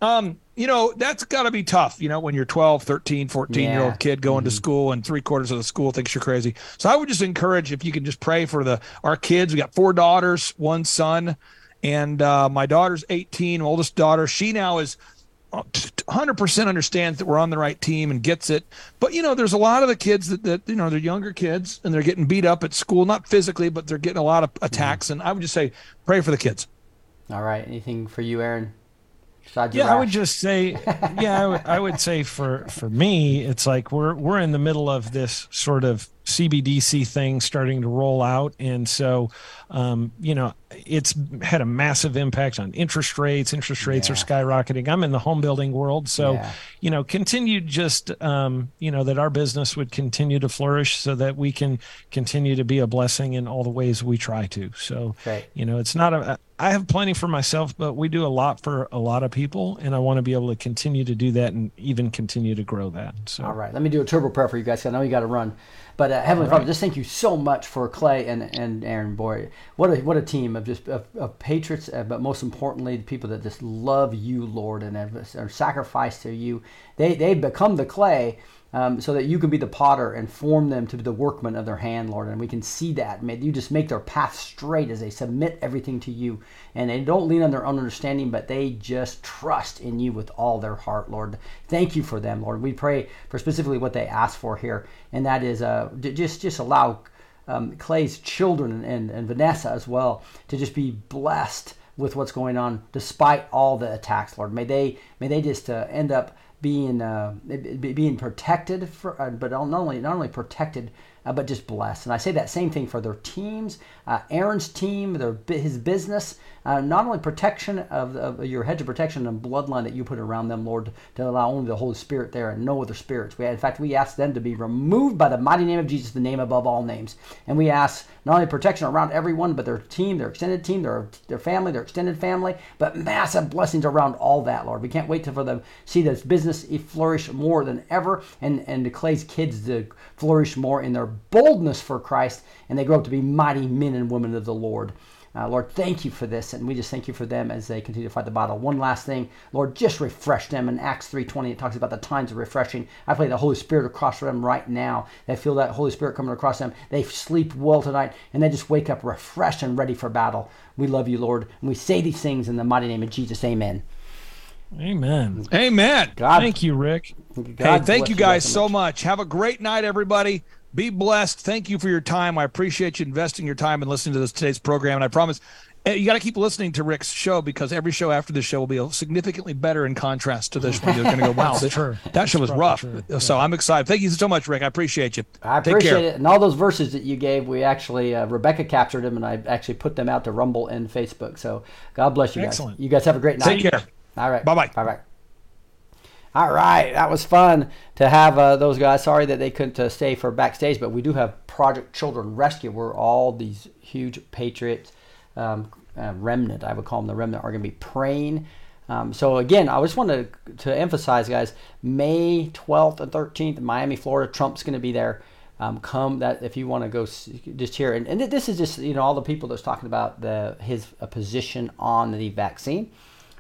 Um, you know, that's got to be tough, you know, when you're 12, 13, 14 year old kid going to school and three quarters of the school thinks you're crazy. So I would just encourage if you can just pray for the our kids. We got four daughters, one son, and uh, my daughter's 18, oldest daughter. She now is 100% understands that we're on the right team and gets it. But, you know, there's a lot of the kids that, that, you know, they're younger kids and they're getting beat up at school, not physically, but they're getting a lot of attacks. And I would just say, pray for the kids. All right. Anything for you, Aaron? Yeah i would just say yeah I would, I would say for for me it's like we're we're in the middle of this sort of cbdc thing starting to roll out. And so um, you know it's had a massive impact on interest rates. Interest rates are skyrocketing. I'm in the home building world. So Yeah. you know continue just um, you know that our business would continue to flourish so that we can continue to be a blessing in all the ways we try to. So Great. you know it's not a i have plenty for myself but we do a lot for a lot of people. And i want to be able to continue to do that and even continue to grow that. So All right, let me do a turbo prayer for you guys. I know you got to run, but uh, Heavenly Father, just thank you so much for Clay and, and Aaron. Boy, what a what a team of just of, of patriots, uh, but most importantly, the people that just love you, Lord, and have, are sacrificed to you. They they become the clay. Um, so that you can be the potter and form them to be the workman of their hand, Lord. And we can see that. May you just make their path straight as they submit everything to you. And they don't lean on their own understanding, but they just trust in you with all their heart, Lord. Thank you for them, Lord. We pray for specifically what they ask for here, and that is uh, just just allow um, Clay's children and, and Vanessa as well to just be blessed with what's going on despite all the attacks, Lord. May they may they just uh, end up being uh, being protected for, uh, but not only not only protected, uh, but just blessed. And I say that same thing for their teams, uh, Aaron's team, their his business. Uh, not only protection of, of your hedge of protection and bloodline that you put around them, Lord, to allow only the Holy Spirit there and no other spirits. We, in fact, we ask them to be removed by the mighty name of Jesus, the name above all names. And we ask not only protection around everyone, but their team, their extended team, their their family, their extended family, but massive blessings around all that, Lord. We can't wait to, for them see this business flourish more than ever, and and to Clay's kids to flourish more in their boldness for Christ, and they grow up to be mighty men and women of the Lord. Uh, Lord, thank you for this, and we just thank you for them as they continue to fight the battle. One last thing, Lord, just refresh them. In Acts 3.20, it talks about the times of refreshing. I pray the Holy Spirit across them right now. They feel that Holy Spirit coming across them. They sleep well tonight, and they just wake up refreshed and ready for battle. We love you, Lord, and we say these things in the mighty name of Jesus. Amen. amen Amen. God, thank you rick Hey, thank you guys so much. Have a great night, everybody. Be blessed. Thank you for your time. I appreciate you investing your time and listening to this today's program. And I promise eh, you got to keep listening to Rick's show because every show after this show will be significantly better in contrast to this one. You're going to go, wow, That's this- true. that show was rough. probably So I'm excited. Thank you so much, Rick. I appreciate you. I Take appreciate care. it. And all those verses that you gave, we actually, uh, Rebecca captured them, and I actually put them out to Rumble and Facebook. So God bless you guys. Excellent. You guys have a great night. Take care. All right. Bye-bye. Bye bye. All right, that was fun to have uh, those guys. Sorry that they couldn't uh, stay for backstage, but we do have Project Children Rescue, where all these huge patriots, um, uh, remnant, I would call them the remnant, are going to be praying. Um, so again, I just wanted to, to emphasize, guys, May 12th and 13th, Miami, Florida. Trump's going to be there. Um, come that if you want to go just here, and, and this is just you know all the people that's talking about the his uh, position on the vaccine.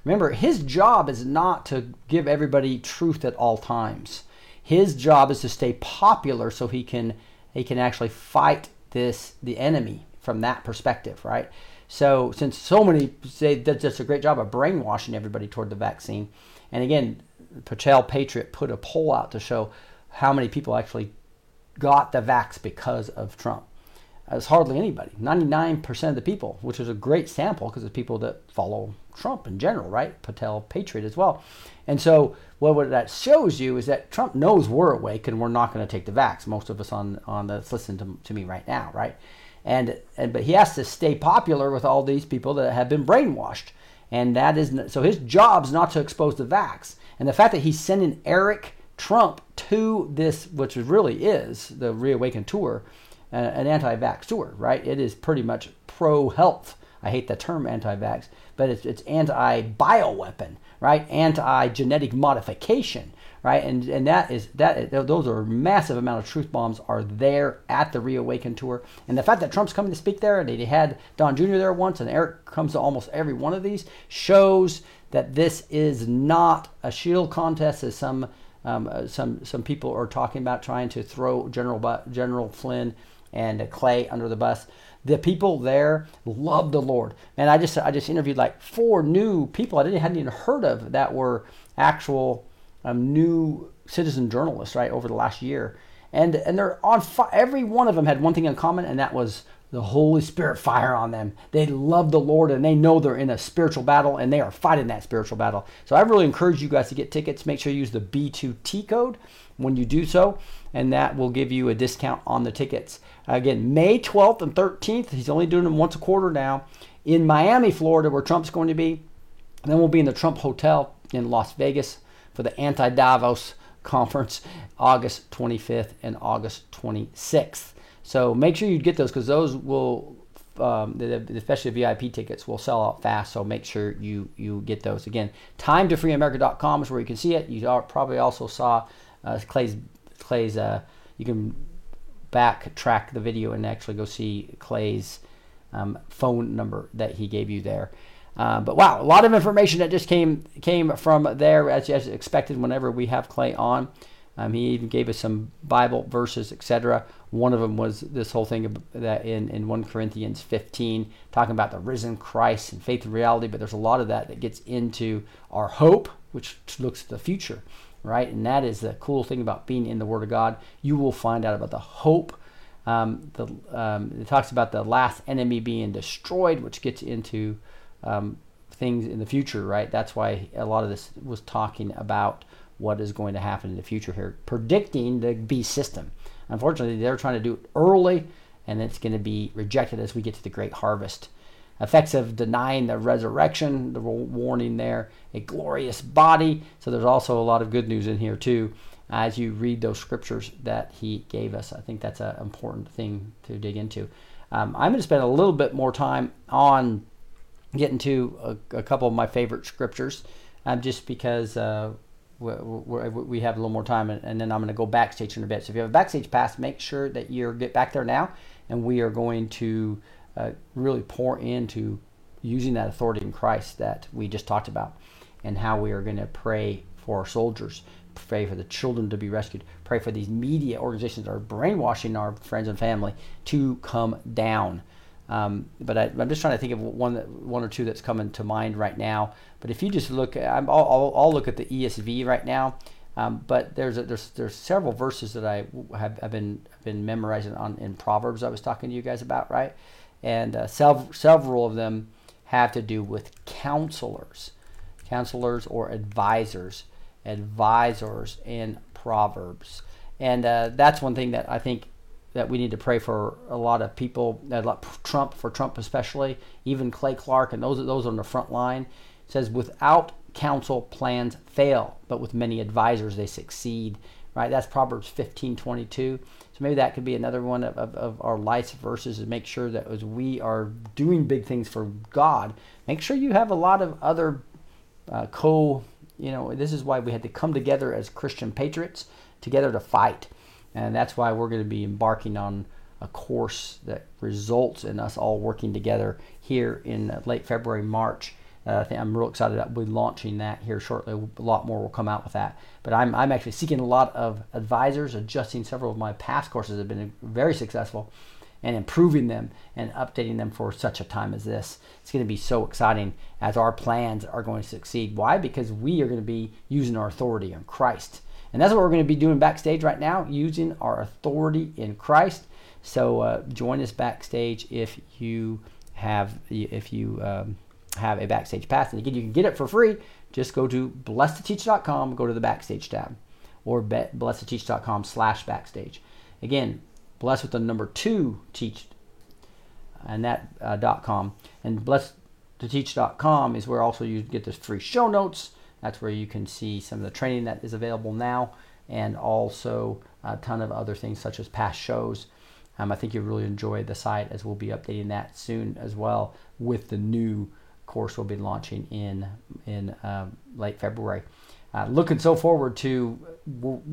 Remember, his job is not to give everybody truth at all times. His job is to stay popular so he can he can actually fight this the enemy from that perspective, right? So since so many say that does a great job of brainwashing everybody toward the vaccine, and again, Patel Patriot put a poll out to show how many people actually got the vax because of Trump. It's hardly anybody. 99% of the people, which is a great sample because it's people that follow Trump in general, right? Patel Patriot as well. And so what that shows you is that Trump knows we're awake and we're not going to take the vax. Most of us on on that's listening to, to me right now, right? And and but he has to stay popular with all these people that have been brainwashed, and that is so his job's not to expose the vax. And the fact that he's sending Eric Trump to this, which really is the Reawaken tour, an anti-vax tour, right? It is pretty much pro-health. I hate the term anti-vax, but it's, it's anti-bioweapon, right? Anti-genetic modification, right? And and that is that those are massive amount of truth bombs are there at the Reawaken tour, and the fact that Trump's coming to speak there, and they had Don Jr. there once, and Eric comes to almost every one of these, shows that this is not a shield contest, as some um, uh, some some people are talking about trying to throw General General Flynn and uh, Clay under the bus the people there love the Lord. And I just I just interviewed like four new people I didn't hadn't even heard of that were actual um, new citizen journalists right over the last year. And and they're on every one of them had one thing in common, and that was the Holy Spirit fire on them. They love the Lord and they know they're in a spiritual battle and they are fighting that spiritual battle. So I really encourage you guys to get tickets. Make sure you use the B2T code when you do so, and that will give you a discount on the tickets. Again, May 12th and 13th, he's only doing them once a quarter now in Miami, Florida, where Trump's going to be. And then we'll be in the Trump Hotel in Las Vegas for the anti Davos conference, August 25th and August 26th. So make sure you get those because those will, um, especially the VIP tickets, will sell out fast. So make sure you you get those. Again, timetofreeamerica.com is where you can see it. You probably also saw uh, Clay's Clay's. Uh, you can backtrack the video and actually go see Clay's um, phone number that he gave you there. Uh, but wow, a lot of information that just came came from there as, as expected. Whenever we have Clay on, um, he even gave us some Bible verses, etc. One of them was this whole thing that in in 1 Corinthians 15, talking about the risen Christ and faith and reality. But there's a lot of that that gets into our hope, which looks to the future right? And that is the cool thing about being in the Word of God. You will find out about the hope. Um, the, um, it talks about the last enemy being destroyed, which gets into um, things in the future, right? That's why a lot of this was talking about what is going to happen in the future here, predicting the beast system. Unfortunately, they're trying to do it early, and it's going to be rejected as we get to the great harvest effects of denying the resurrection, the warning there, a glorious body. So there's also a lot of good news in here too as you read those scriptures that he gave us. I think that's an important thing to dig into. Um, I'm going to spend a little bit more time on getting to a, a couple of my favorite scriptures, um, just because uh, we, have a little more time, and, and then I'm going to go backstage in a bit. So if you have a backstage pass, make sure that you get back there now, and we are going to uh, really pour into using that authority in Christ that we just talked about and how we are going to pray for our soldiers, pray for the children to be rescued, pray for these media organizations that are brainwashing our friends and family to come down. Um, but I, am just trying to think of one one or two that's coming to mind right now. But if you just look, I'm, I'll, I'll look at the ESV right now. Um, but there's a, there's there's several verses that I have, have been been memorizing on in Proverbs. I was talking to you guys about right and uh, sev- several of them have to do with counselors, counselors or advisors, advisors in Proverbs, and uh, that's one thing that I think that we need to pray for a lot of people, Trump, for Trump especially, even Clay Clark, and those those on the front line. It says, without counsel plans fail, but with many advisors they succeed. Right? That's Proverbs 15 22. So maybe that could be another one of, of, of our life's verses to make sure that as we are doing big things for God, make sure you have a lot of other uh, co, you know, this is why we had to come together as Christian patriots together to fight. And that's why we're going to be embarking on a course that results in us all working together here in late February, March. Uh, I think I'm real excited that we'll be launching that here shortly. A lot more will come out with that. But I'm, I'm actually seeking a lot of advisors, adjusting several of my past courses have been very successful, and improving them and updating them for such a time as this. It's going to be so exciting as our plans are going to succeed. Why? Because we are going to be using our authority in Christ. And that's what we're going to be doing backstage right now, using our authority in Christ. So uh, join us backstage if you have if you um, have a backstage pass. And again, you can get it for free. Just go to blessed2teach.com, go to the backstage tab, or blessed2teach.com slash backstage. Again, blessed with the number two teach, and that uh, dot com. And blessed2teach.com is where also you get the free show notes. That's where you can see some of the training that is available now, and also a ton of other things such as past shows. Um, I think you'll really enjoy the site as we'll be updating that soon as well with the new course we'll be launching in in um, late February. Uh, looking so forward to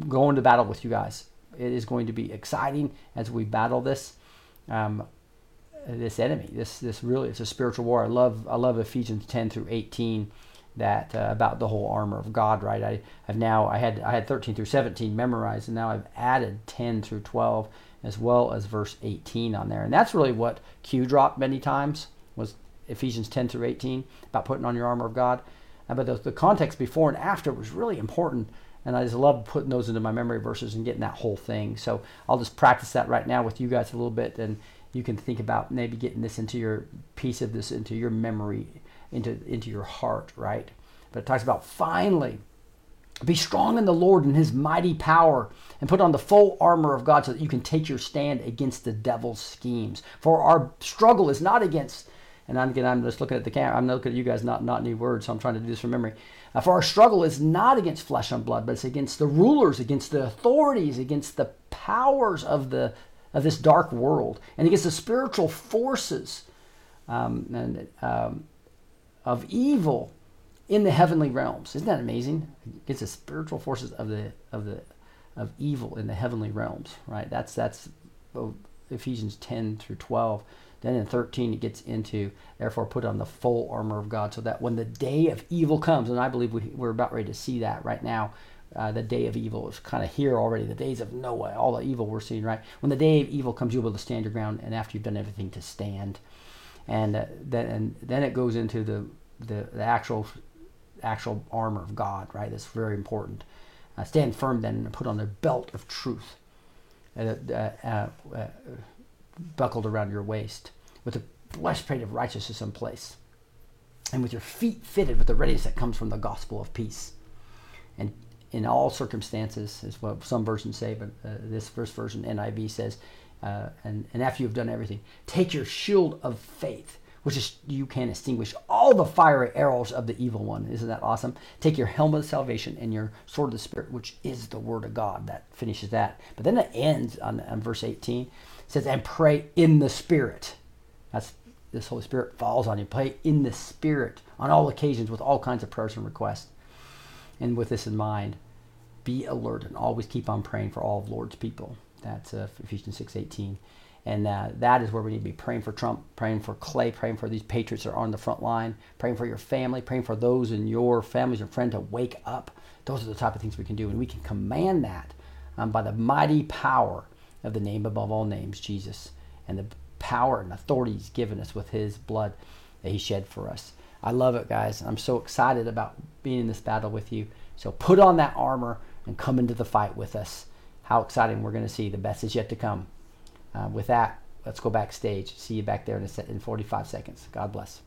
going to battle with you guys. It is going to be exciting as we battle this um, this enemy. This this really it's a spiritual war. I love I love Ephesians 10 through 18 that uh, about the whole armor of God. Right. I have now I had I had 13 through 17 memorized, and now I've added 10 through 12 as well as verse 18 on there. And that's really what Q dropped many times Ephesians 10 through 18 about putting on your armor of God. Uh, but the, the, context before and after was really important. And I just love putting those into my memory verses and getting that whole thing. So I'll just practice that right now with you guys a little bit. And you can think about maybe getting this into your piece of this into your memory, into, into your heart, right? But it talks about finally be strong in the Lord and his mighty power, and put on the full armor of God so that you can take your stand against the devil's schemes. For our struggle is not against, and I'm, again, I'm just looking at the camera, I'm looking at you guys, not, not new words, so I'm trying to do this from memory. Uh, for our struggle is not against flesh and blood, but it's against the rulers, against the authorities, against the powers of, the, of this dark world, and against the spiritual forces um, and, um, of evil in the heavenly realms. Isn't that amazing? Against the spiritual forces of the of the of evil in the heavenly realms, right? That's that's Ephesians 10 through 12. Then in 13 it gets into therefore put on the full armor of God so that when the day of evil comes, and I believe we, we're about ready to see that right now. Uh, the day of evil is kind of here already. The days of Noah, all the evil we're seeing, right? When the day of evil comes, you'll be able to stand your ground, and after you've done everything to stand, and uh, then and then it goes into the the, the actual actual armor of God, right? That's very important. Uh, stand firm then and put on the belt of truth uh, uh, uh, buckled around your waist with the breastplate of righteousness in place and with your feet fitted with the readiness that comes from the gospel of peace. And in all circumstances, is what some versions say, but uh, this first version, NIV, says, and, and after you've done everything, take your shield of faith which is you can extinguish all the fiery arrows of the evil one. Isn't that awesome? Take your helmet of salvation and your sword of the Spirit, which is the word of God. That finishes that. But then it ends on, on verse 18. Says, and pray in the Spirit. That's this Holy Spirit falls on you. Pray in the Spirit on all occasions with all kinds of prayers and requests. And with this in mind, be alert and always keep on praying for all of Lord's people. That's uh, Ephesians 6.18. And uh, that is where we need to be praying for Trump, praying for Clay, praying for these patriots that are on the front line, praying for your family, praying for those in your families and friends to wake up. Those are the type of things we can do. And we can command that um, by the mighty power of the name above all names, Jesus, and the power and authority he's given us with his blood that he shed for us. I love it, guys. I'm so excited about being in this battle with you. So put on that armor and come into the fight with us. How exciting we're going to see. The best is yet to come. Uh, with that, let's go backstage. See you back there in, a in 45 seconds. God bless.